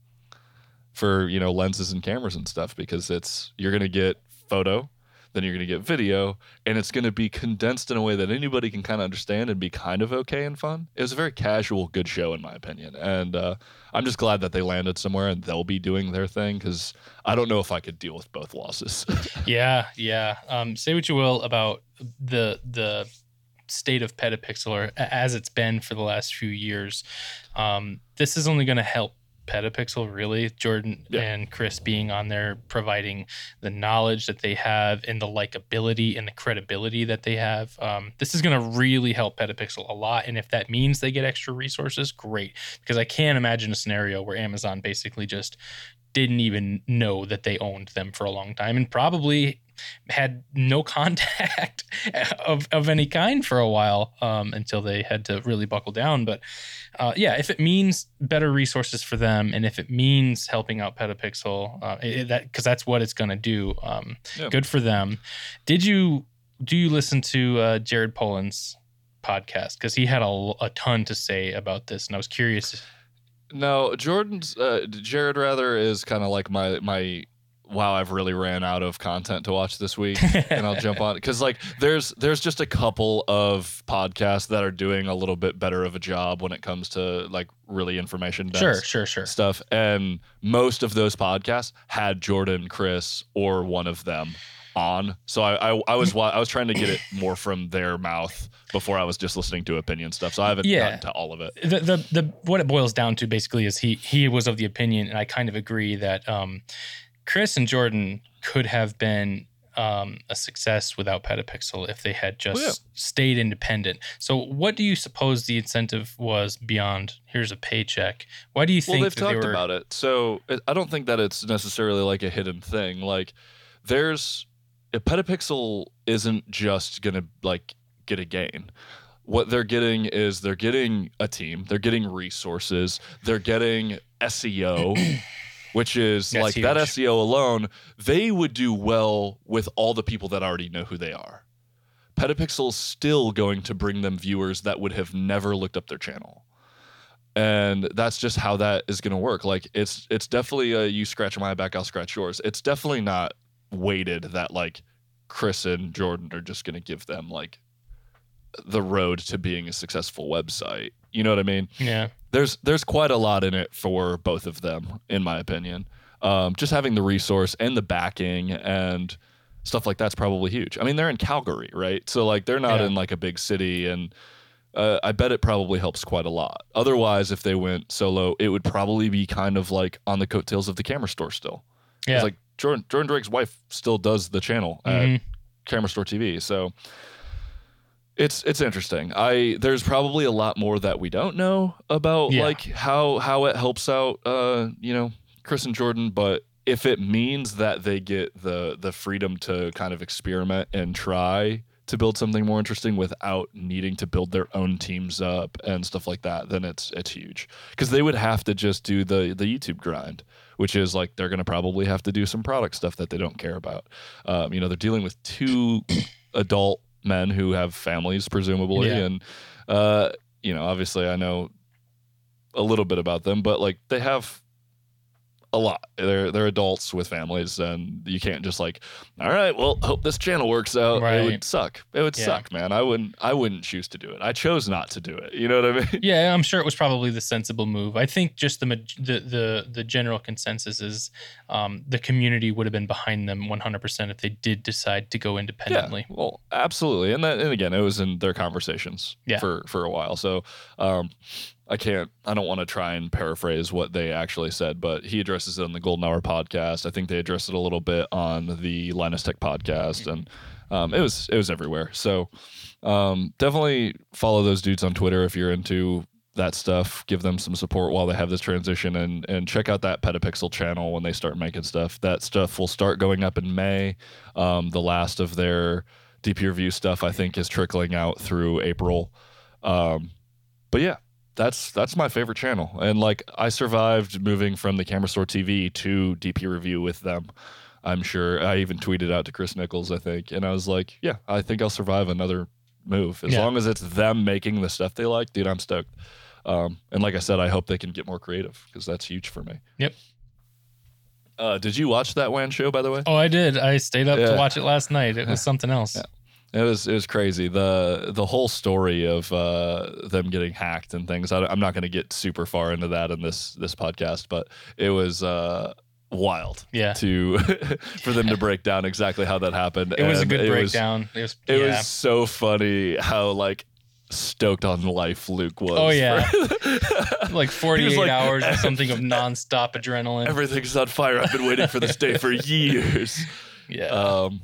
for you know lenses and cameras and stuff because it's you're gonna get photo then you're going to get video and it's going to be condensed in a way that anybody can kind of understand and be kind of okay and fun it was a very casual good show in my opinion and uh, i'm just glad that they landed somewhere and they'll be doing their thing because i don't know if i could deal with both losses Yeah, yeah. Um, say what you will about the the state of Petapixel or as it's been for the last few years. Um, this is only going to help Petapixel, really. Jordan Yeah. and Chris being on there, providing the knowledge that they have and the likability and the credibility that they have. Um, this is going to really help Petapixel a lot. And if that means they get extra resources, great. Because I can't imagine a scenario where Amazon basically just didn't even know that they owned them for a long time and probably had no contact of, of any kind for a while um, until they had to really buckle down. But uh, yeah, if it means better resources for them, and if it means helping out Petapixel, uh, it, that because that's what it's going to do. Um, Yeah. Good for them. Did you do you listen to uh, Jared Polin's podcast? Because he had a, a ton to say about this, and I was curious. No, Jordan's uh, Jared rather is kind of like my my. Wow, I've really ran out of content to watch this week, and I'll jump on because like there's there's just a couple of podcasts that are doing a little bit better of a job when it comes to like really information Sure, sure, sure. stuff, and most of those podcasts had Jordan, Chris, or one of them on. So I I, I was I was trying to get it more from their mouth before I was just listening to opinion stuff. So I haven't Yeah. gotten to all of it. the, the the what it boils down to basically is he he was of the opinion, and I kind of agree that um, Chris and Jordan could have been um, a success without Petapixel if they had just Well, yeah. stayed independent. So, what do you suppose the incentive was beyond here's a paycheck? Why do you Well, think they've that they talked were? about it. So I don't think that it's necessarily like a hidden thing. Like there's a Petapixel isn't just gonna like get a gain. What they're getting is they're getting a team, they're getting resources, they're getting SEO, which is That's like that. SEO alone, they would do well with all the people that already know who they are. Petapixel's still going to bring them viewers that would have never looked up their channel and that's just how that is going to work like it's it's definitely a you scratch my back i'll scratch yours it's definitely not weighted that like chris and jordan are just going to give them like the road to being a successful website. You know what i mean? Yeah, there's there's quite a lot in it for both of them in my opinion. Um, just having the resource and the backing and stuff like that's probably huge. I mean they're in calgary right? So like they're not Yeah. in like a big city and uh, i bet it probably helps quite a lot. Otherwise if they went solo it would probably be kind of like on the coattails of the camera store still. Yeah. it's like jordan, jordan drake's wife still does the channel at Mhm. camera store tv so it's it's interesting i there's probably a lot more that we don't know about Yeah. like how how it helps out uh you know chris and jordan but if it means that they get the the freedom to kind of experiment and try to build something more interesting without needing to build their own teams up and stuff like that then it's it's huge because they would have to just do the the youtube grind which is like they're going to probably have to do some product stuff that they don't care about um, you know they're dealing with two adult men who have families presumably Yeah. and uh you know obviously i know a little bit about them but like they have a lot they're they're adults with families and you can't just like all right well hope this channel works out it would suck it would Yeah. suck man i wouldn't i wouldn't choose to do it i chose not to do it you know what i mean Yeah, I'm sure it was probably the sensible move. I think just the the the, the general consensus is um, the community would have been behind them 100% if they did decide to go independently. Yeah, well, absolutely, and that, and again, it was in their conversations Yeah. for for a while. So, um, I can't, I don't want to try and paraphrase what they actually said, but he addresses it on the Golden Hour podcast. I think they addressed it a little bit on the Linus Tech podcast, and um, it was it was everywhere. So, um, definitely follow those dudes on Twitter if you're into that stuff. Give them some support while they have this transition, and and check out that Petapixel channel when they start making stuff. That stuff will start going up in May. Um, the last of their DP review stuff, I think, is trickling out through April. Um, but yeah, that's that's my favorite channel, and like I survived moving from the Camera Store TV to DP review with them. I'm sure I even tweeted out to Chris Niccolls, I think, and I was like, yeah, I think I'll survive another move as Yeah. long as it's them making the stuff they like, dude. I'm stoked. Um, and like I said, I hope they can get more creative because that's huge for me. Yep. Uh, did you watch that WAN show, by the way? Oh, I did. I stayed up to watch it last night. It was something else. Yeah. It was it was crazy the the whole story of uh, them getting hacked and things. I, am not going to get super far into that in this this podcast, but it was uh, wild Yeah. to for them to break down exactly how that happened. It was a good it was- breakdown. it was, it yeah. was so funny how like stoked on life Luke was. Oh, yeah. like 48 like- hours or something of nonstop adrenaline. Everything's on fire. I've been waiting for this day for years. yeah. Um,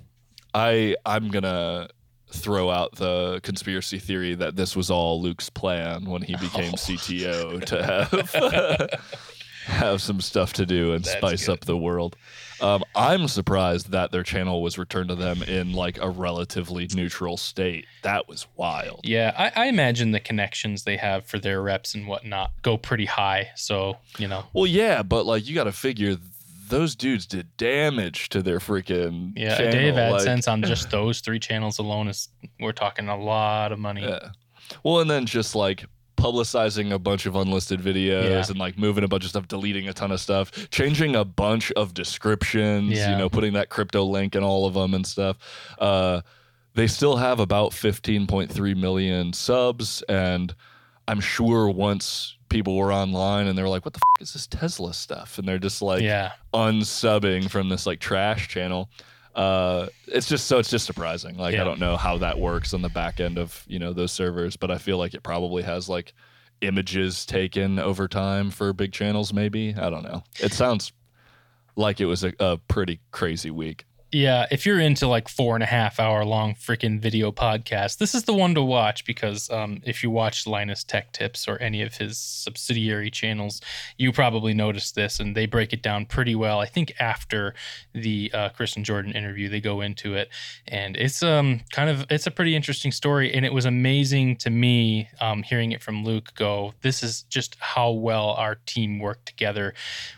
I I'm gonna throw out the conspiracy theory that this was all Luke's plan when he became Oh. CTO to have have some stuff to do and That's spice good. up the world. Um, I'm surprised that their channel was returned to them in like a relatively neutral state. That was wild. yeah, I, I imagine the connections they have for their reps and whatnot go pretty high. So, you know, Well, yeah, but like you got to figure those dudes did damage to their freaking yeah, channel. a day of like- AdSense on just those three channels alone is, we're talking a lot of money. Yeah. Well, and then just like publicizing a bunch of unlisted videos Yeah. and like moving a bunch of stuff, deleting a ton of stuff, changing a bunch of descriptions, Yeah. you know, putting that crypto link in all of them and stuff. Uh, they still have about 15.3 million subs. And I'm sure once people were online and they're like, what the f- is this Tesla stuff? And they're just like, yeah. unsubbing from this like trash channel. Uh, it's just so it's just surprising. Like Yeah. I don't know how that works on the back end of you know those servers, but I feel like it probably has like images taken over time for big channels. Maybe I don't know. It sounds like it was a, a pretty crazy week. Yeah, if you're into like four and a half hour long freaking video podcast, this is the one to watch because um, if you watch Linus Tech Tips or any of his subsidiary channels, you probably noticed this and they break it down pretty well. I think after the uh, Chris and Jordan interview, they go into it and it's um kind of it's a pretty interesting story and it was amazing to me um, hearing it from Luke go. This is just how well our team worked together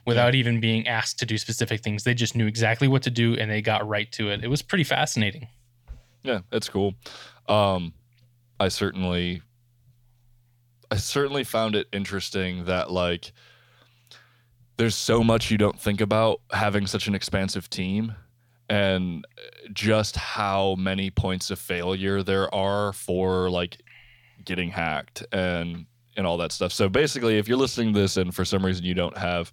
without even being asked to do specific things. They just knew exactly what to do and they got right to it. It was pretty fascinating. Yeah, it's cool. Um, I certainly, I certainly found it interesting that like, there's so much you don't think about having such an expansive team, and just how many points of failure there are for like getting hacked and and all that stuff. So basically, if you're listening to this and for some reason you don't have,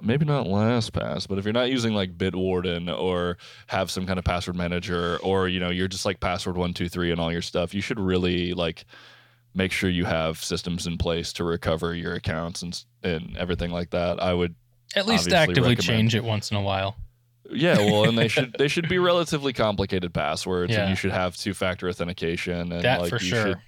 maybe not LastPass, but if you're not using like Bitwarden or have some kind of password manager, or you know you're just like password one two three and all your stuff, you should really like make sure you have systems in place to recover your accounts and and everything like that. I would At least actively recommend. change it once in a while. yeah, well, and they should they should be relatively complicated passwords, Yeah. and you should have two factor authentication, and That like for you sure. should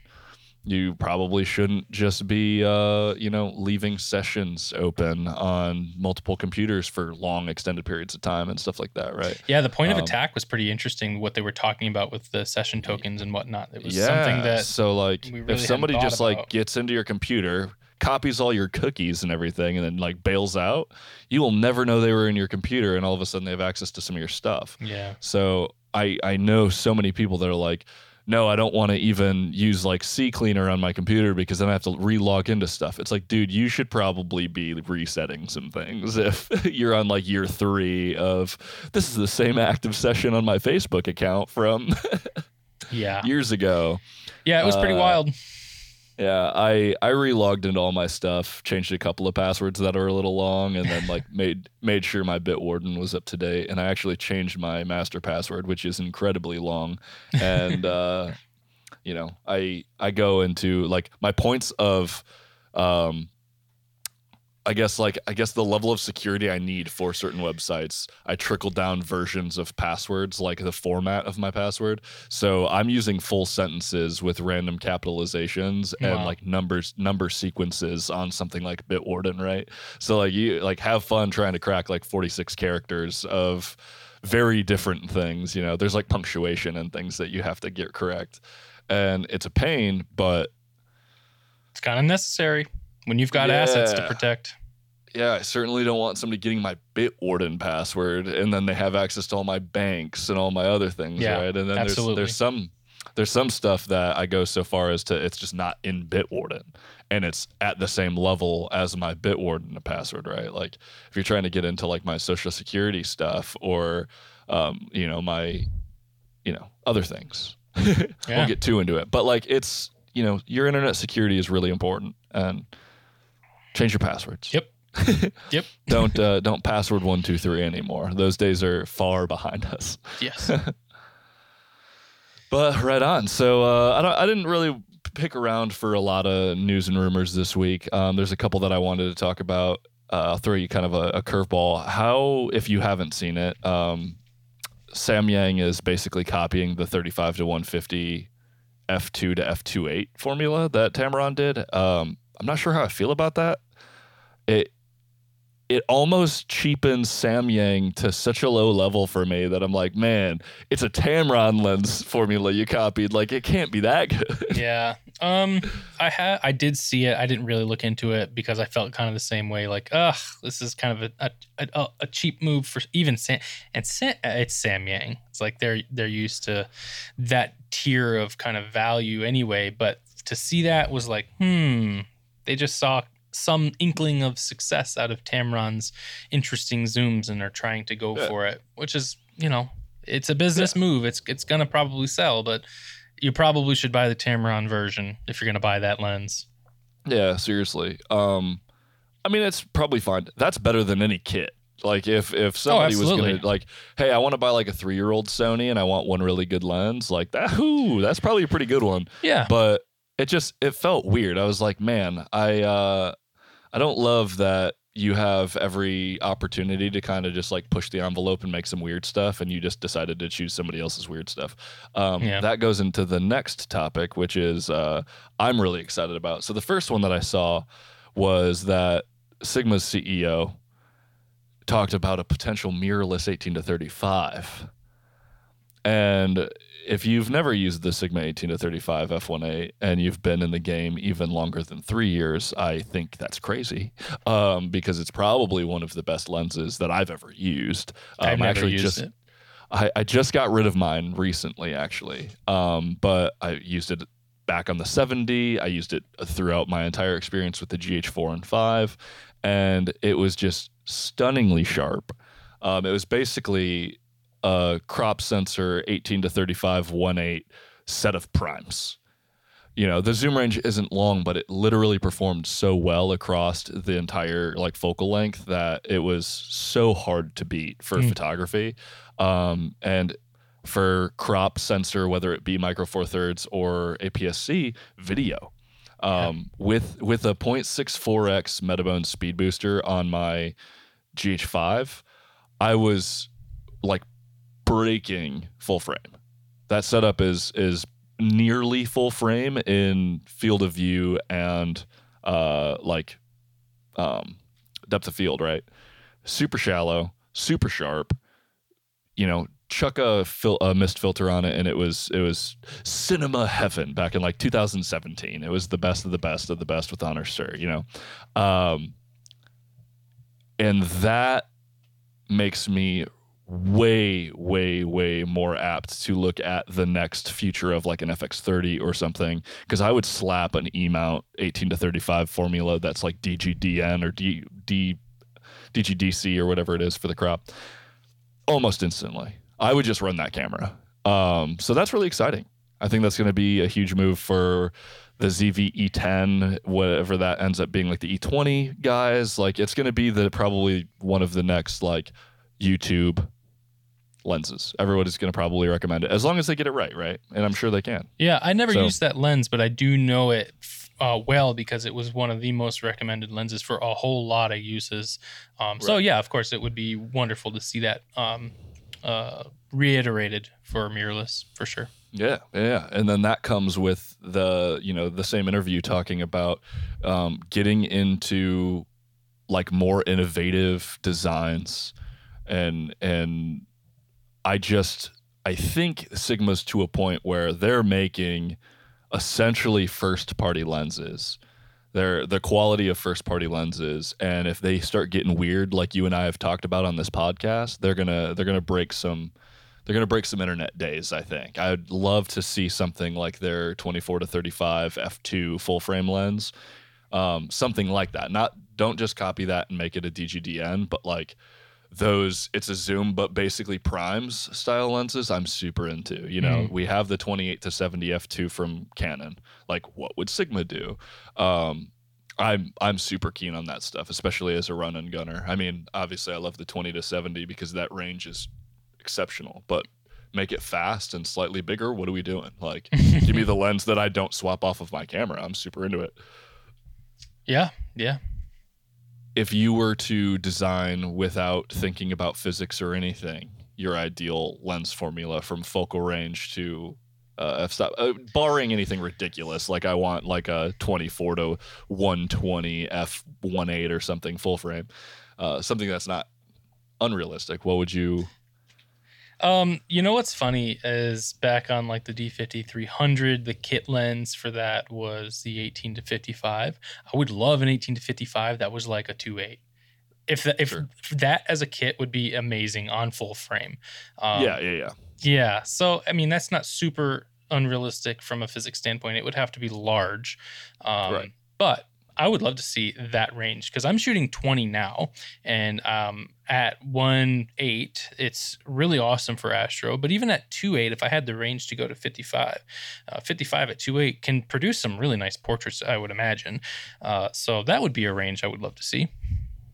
you probably shouldn't just be uh, you know leaving sessions open on multiple computers for long extended periods of time and stuff like that right Yeah, the point of Um, attack was pretty interesting. What they were talking about with the session tokens and whatnot. It was yeah something that so like really if somebody just like gets into your computer copies all your cookies and everything and then like bails out you will never know they were in your computer and all of a sudden they have access to some of your stuff yeah, So I I know so many people that are like, no, I don't want to even use like CCleaner on my computer because then I have to re-log into stuff. It's like, dude, you should probably be resetting some things if you're on like year three of this is the same active session on my Facebook account from yeah, years ago. yeah. It was pretty Uh, wild. Yeah, I I re-logged into all my stuff, changed a couple of passwords that are a little long, and then like made made sure my Bitwarden was up to date. And I actually changed my master password, which is incredibly long. And uh, you know, I I go into like my points of um I guess like I guess the level of security I need for certain websites, I trickle down versions of passwords, like the format of my password. So I'm using full sentences with random capitalizations and like numbers number sequences on something like Bitwarden, right? So like you like have fun trying to crack like 46 characters of very different things, you know. There's like punctuation and things that you have to get correct. And it's a pain, but It's kind of necessary when you've got assets to protect. Yeah, I certainly don't want somebody getting my Bitwarden password and then they have access to all my banks and all my other things, Yeah, right? And then absolutely. there's there's some there's some stuff that I go so far as to it's just not in Bitwarden and it's at the same level as my Bitwarden password, right? Like if you're trying to get into like my social security stuff or um, you know, my you know, other things. Yeah. Won't get too into it. But like it's you know, your internet security is really important and change your passwords. Yep. Yep. don't uh, don't password one two three anymore. Those days are far behind us. Yes. But right on. So uh, I don't. I didn't really pick around for a lot of news and rumors this week. Um, there's a couple that I wanted to talk about. Uh, I'll throw you kind of a, a curveball. How, if you haven't seen it, um, Samyang is basically copying the 35 to 150 F2 to F28 formula that Tamron did. Um, I'm not sure how I feel about that. It it almost cheapens Samyang to such a low level for me that I'm like, man, it's a Tamron lens formula you copied. Like it can't be that good. yeah. Um I had I did see it. I didn't really look into it because I felt kind of the same way like, ugh, this is kind of a a, a, a cheap move for even Sam and Sam, it's Samyang. It's like they're they're used to that tier of kind of value anyway, but to see that was like, hmm, they just saw some inkling of success out of Tamron's interesting zooms and are trying to go Yeah. for it, which is, you know, it's a business move. It's it's gonna probably sell, but you probably should buy the Tamron version if you're gonna buy that lens. yeah, seriously. Um, I mean, it's probably fine. That's better than any kit. Like if if somebody was gonna like, hey, I want to buy like a three year old Sony and I want one really good lens, like that. Ooh, that's probably a pretty good one. Yeah. but it just it felt weird. I was like, man, I uh I don't love that you have every opportunity to kind of just like push the envelope and make some weird stuff and you just decided to choose somebody else's weird stuff. Um Yeah. that goes into the next topic which is uh I'm really excited about. So the first one that I saw was that Sigma's CEO talked about a potential mirrorless 18 to 35. And if you've never used the Sigma 18 to 35 f1.8 and you've been in the game even longer than three years, I think that's crazy um, because it's probably one of the best lenses that I've ever used. Um, I've never actually used just it. I, I just got rid of mine recently, actually, um, but I used it back on the 7D. I used it throughout my entire experience with the GH4 and 5, and it was just stunningly sharp. Um, it was basically a crop sensor 18 to 35 1.8 set of primes. You know, the zoom range isn't long, but it literally performed so well across the entire like focal length that it was so hard to beat for Mm. photography. Um, and for crop sensor, whether it be micro four thirds or APS-C video, um, with with a 0.64x Metabone speed booster on my GH5, I was like breaking full frame. That setup is is nearly full frame in field of view and uh like um depth of field, right? Super shallow, super sharp. You know, chuck a, fil- a mist filter on it, and it was it was cinema heaven back in like 2017. It was the best of the best of the best with honor, sir. You know, um, and that makes me way way way more apt to look at the next future of like an FX30 or something because I would slap an E mount 18 to 35 formula that's like DGDN or D, D DGDC or whatever it is for the crop almost instantly. I would just run that camera. Um, so that's really exciting. I think that's going to be a huge move for the ZV E10, whatever that ends up being, like the E20 guys. Like it's going to be the probably one of the next like YouTube lenses. Everyone is going to probably recommend it as long as they get it right, right? And I'm sure they can. Yeah, I never So- used that lens, but I do know it uh, well because it was one of the most recommended lenses for a whole lot of uses. Um, So yeah, of course, it would be wonderful to see that um, uh, reiterated for mirrorless for sure. Yeah, yeah, and then that comes with the you know the same interview talking about um, getting into like more innovative designs, and and I just I think Sigma's to a point where they're making essentially first party lenses. They're the quality of first party lenses, and if they start getting weird, like you and I have talked about on this podcast, they're gonna they're gonna break some they're going to break some internet days, I think. I'd love to see something like their 24 to 35 f2 full frame lens. Um, something like that. Not don't just copy that and make it a DGDN, but like those it's a zoom but basically primes style lenses I'm super into. You know, Mhm. we have the 28 to 70 f2 from Canon. Like what would Sigma do? Um I'm I'm super keen on that stuff, especially as a run and gunner. I mean, obviously I love the 20 to 70 because that range is exceptional. But make it fast and slightly bigger. What are we doing? Like, give me the lens that I don't swap off of my camera. I'm super into it. Yeah, yeah. If you were to design without thinking about physics or anything, your ideal lens formula from focal range to uh, f stop, uh, barring anything ridiculous, like I want like a 24 to 120 f 1.8 or something full frame, uh, something that's not unrealistic. What would you? Um, you know what's funny is back on like the D50 300, the kit lens for that was the 18 to 55. I would love an 18 to 55 that was like a 2.8. If that, if Sure. that as a kit would be amazing on full frame. Um, yeah, yeah, yeah. Yeah. So, I mean, that's not super unrealistic from a physics standpoint. It would have to be large. Um, Right. But I would love to see that range because I'm shooting 20 now. And um, at 1.8, it's really awesome for Astro. But even at two eight, if I had the range to go to 55, uh, 55 at two eight can produce some really nice portraits, I would imagine. Uh, so that would be a range I would love to see.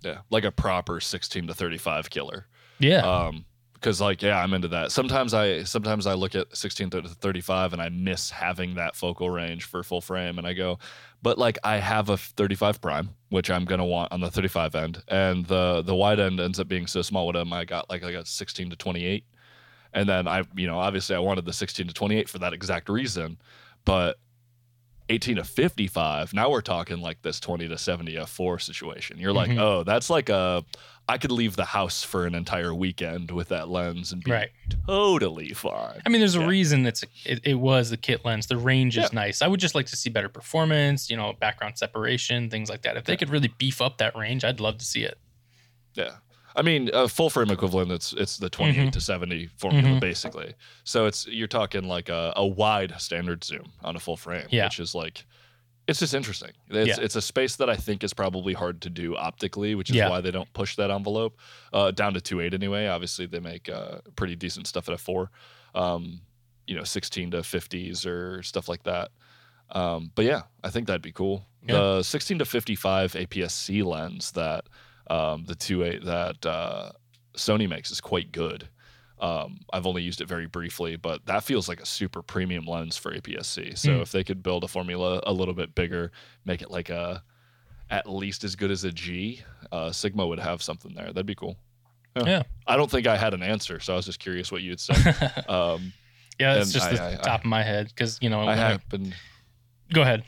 Yeah, like a proper 16 to 35 killer. Yeah. Um, because like yeah, I'm into that. Sometimes I sometimes I look at 16 to 35 and I miss having that focal range for full frame, and I go, but like I have a 35 prime, which I'm gonna want on the 35 end, and the the wide end ends up being so small. What am I got? Like I got 16 to 28, and then I you know obviously I wanted the 16 to 28 for that exact reason, but 18 to 55 now we're talking like this 20 to 70 f4 situation you're like Mhm. oh that's like a i could leave the house for an entire weekend with that lens and be Right. totally fine I mean, there's a Yeah. reason it's a, it, it was the kit lens. The range is Yeah. nice. I would just like to see better performance, you know, background separation, things like that. If they Yeah. could really beef up that range, I'd love to see it. yeah i mean a full frame equivalent it's it's the 28 Mhm. to 70 formula Mhm. basically so it's you're talking like a, a wide standard zoom on a full frame which is like it's just interesting. It's, Yeah. it's a space that I think is probably hard to do optically, which is Yeah. why they don't push that envelope uh, down to 2.8 anyway. Obviously, they make uh, pretty decent stuff at a 4, um, you know, 16 to 50s or stuff like that. Um, but yeah, I think that'd be cool. Yeah. The 16 to 55 APS-C lens that um, the 2.8 that uh, Sony makes is quite good. Um, I've only used it very briefly, but that feels like a super premium lens for APS-C. So Hmm. if they could build a formula a little bit bigger, make it like a at least as good as a G, uh, Sigma would have something there. That'd be cool. Yeah. I don't think I had an answer, so I was just curious what you'd say. Um, yeah, it's just I- the I- I- top of my head because you know. I when I- happen. go ahead.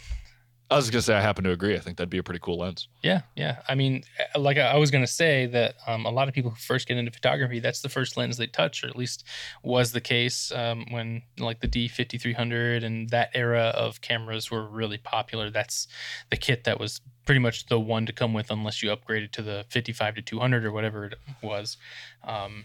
I was gonna say I happen to agree. I think that'd be a pretty cool lens. Yeah, yeah. I mean, uh, like I was gonna say that um, a lot of people who first get into photography, that's the first lens they touch, or at least was the case um, when like the D fifty three hundred and that era of cameras were really popular. That's the kit that was pretty much the one to come with, unless you upgraded to the fifty five to two hundred or whatever it was. Um,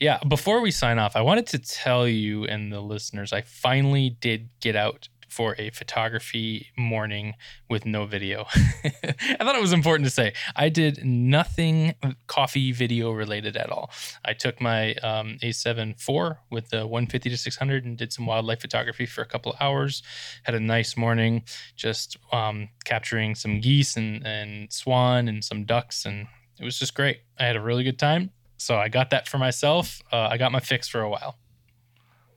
yeah. Before we sign off, I wanted to tell you and the listeners, I finally did get out for a photography morning with no video. I thought it was important to say I did nothing coffee video related at all. I took my um, A7 IV with the 150 to 600 and did some wildlife photography for a couple hours. Had a nice morning, just um, capturing some geese and, and swan and some ducks, and it was just great. I had a really good time. So I got that for myself. Uh, I got my fix for a while.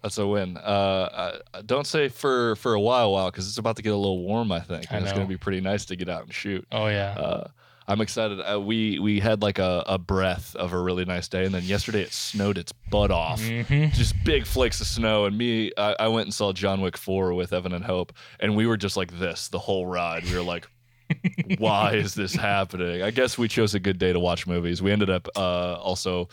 That's a win. Uh, don't say for for a while, while because it's about to get a little warm. I think I and it's gonna be pretty nice to get out and shoot. Oh yeah. Uh, I'm excited. Uh, we we had like a, a breath of a really nice day, and then yesterday it snowed its butt off. Mhm. Just big flakes of snow, and me, I, I went and saw John Wick 4 with Evan and Hope, and we were just like this the whole ride. We were like, why is this happening? I guess we chose a good day to watch movies. We ended up uh, also.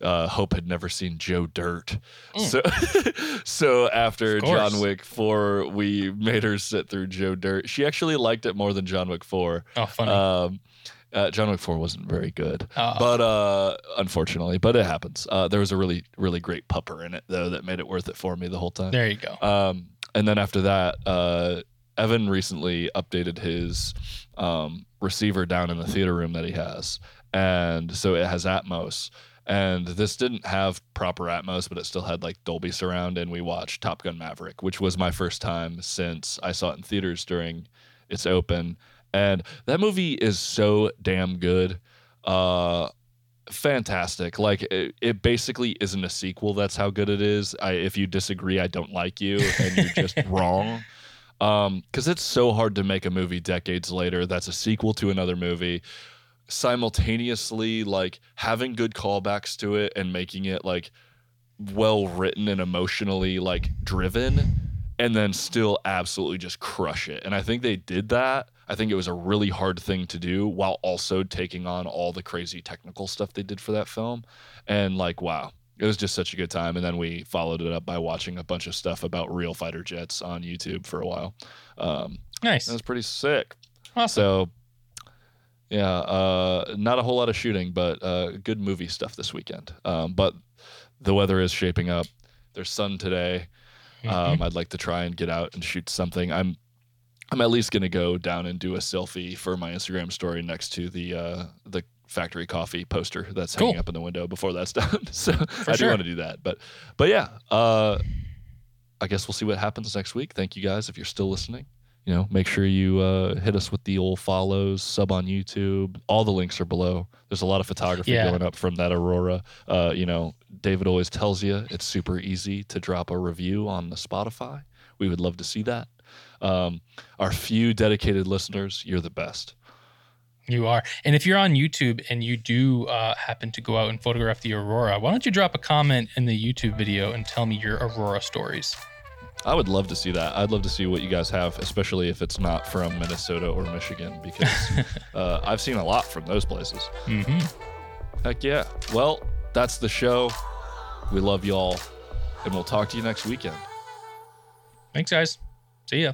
Uh, Hope had never seen Joe Dirt, Mm. so so after John Wick four, we made her sit through Joe Dirt. She actually liked it more than John Wick four. Oh, funny. Um, uh, John Wick 4 wasn't very good, Uh, but uh, unfortunately, but it happens. Uh, there was a really, really great pupper in it though that made it worth it for me the whole time. there you go. Um, and then after that, uh, Evan recently updated his um, receiver down in the theater room that he has, and so it has Atmos. And this didn't have proper Atmos, but it still had like Dolby Surround. And we watched Top Gun Maverick, which was my first time since I saw it in theaters during its open. And that movie is so damn good. Uh, fantastic. Like it, it basically isn't a sequel. That's how good it is. I, if you disagree, I don't like you, and you're just wrong. Um, because it's so hard to make a movie decades later that's a sequel to another movie, simultaneously like having good callbacks to it and making it like well written and emotionally like driven and then still absolutely just crush it. And I think they did that. I think it was a really hard thing to do while also taking on all the crazy technical stuff they did for that film. And like, wow, it was just such a good time. And then we followed it up by watching a bunch of stuff about real fighter jets on YouTube for a while. Um, Nice. That was pretty sick. Awesome. So, yeah, uh, not a whole lot of shooting, but uh, good movie stuff this weekend. Um, but the weather is shaping up. There's sun today. Mhm. Um, I'd like to try and get out and shoot something. I'm I'm at least gonna go down and do a selfie for my Instagram story next to the uh, the factory coffee poster that's hanging up in the window before that's done. so I do want to do that. But but yeah, uh, I guess we'll see what happens next week. Thank you guys if you're still listening. You know, make sure you uh, hit us with the old follows, sub on YouTube. All the links are below. There's a lot of photography Yeah. going up from that Aurora. Uh, you know, David always tells you it's super easy to drop a review on the Spotify. We would love to see that. Um, our few dedicated listeners, you're the best. You are. And if you're on YouTube and you do uh, happen to go out and photograph the aurora, why don't you drop a comment in the YouTube video and tell me your aurora stories? I would love to see that. I'd love to see what you guys have, especially if it's not from Minnesota or Michigan, because uh, I've seen a lot from those places. hmm Heck yeah. Well, that's the show. We love y'all, and we'll talk to you next weekend. Thanks, guys. See ya.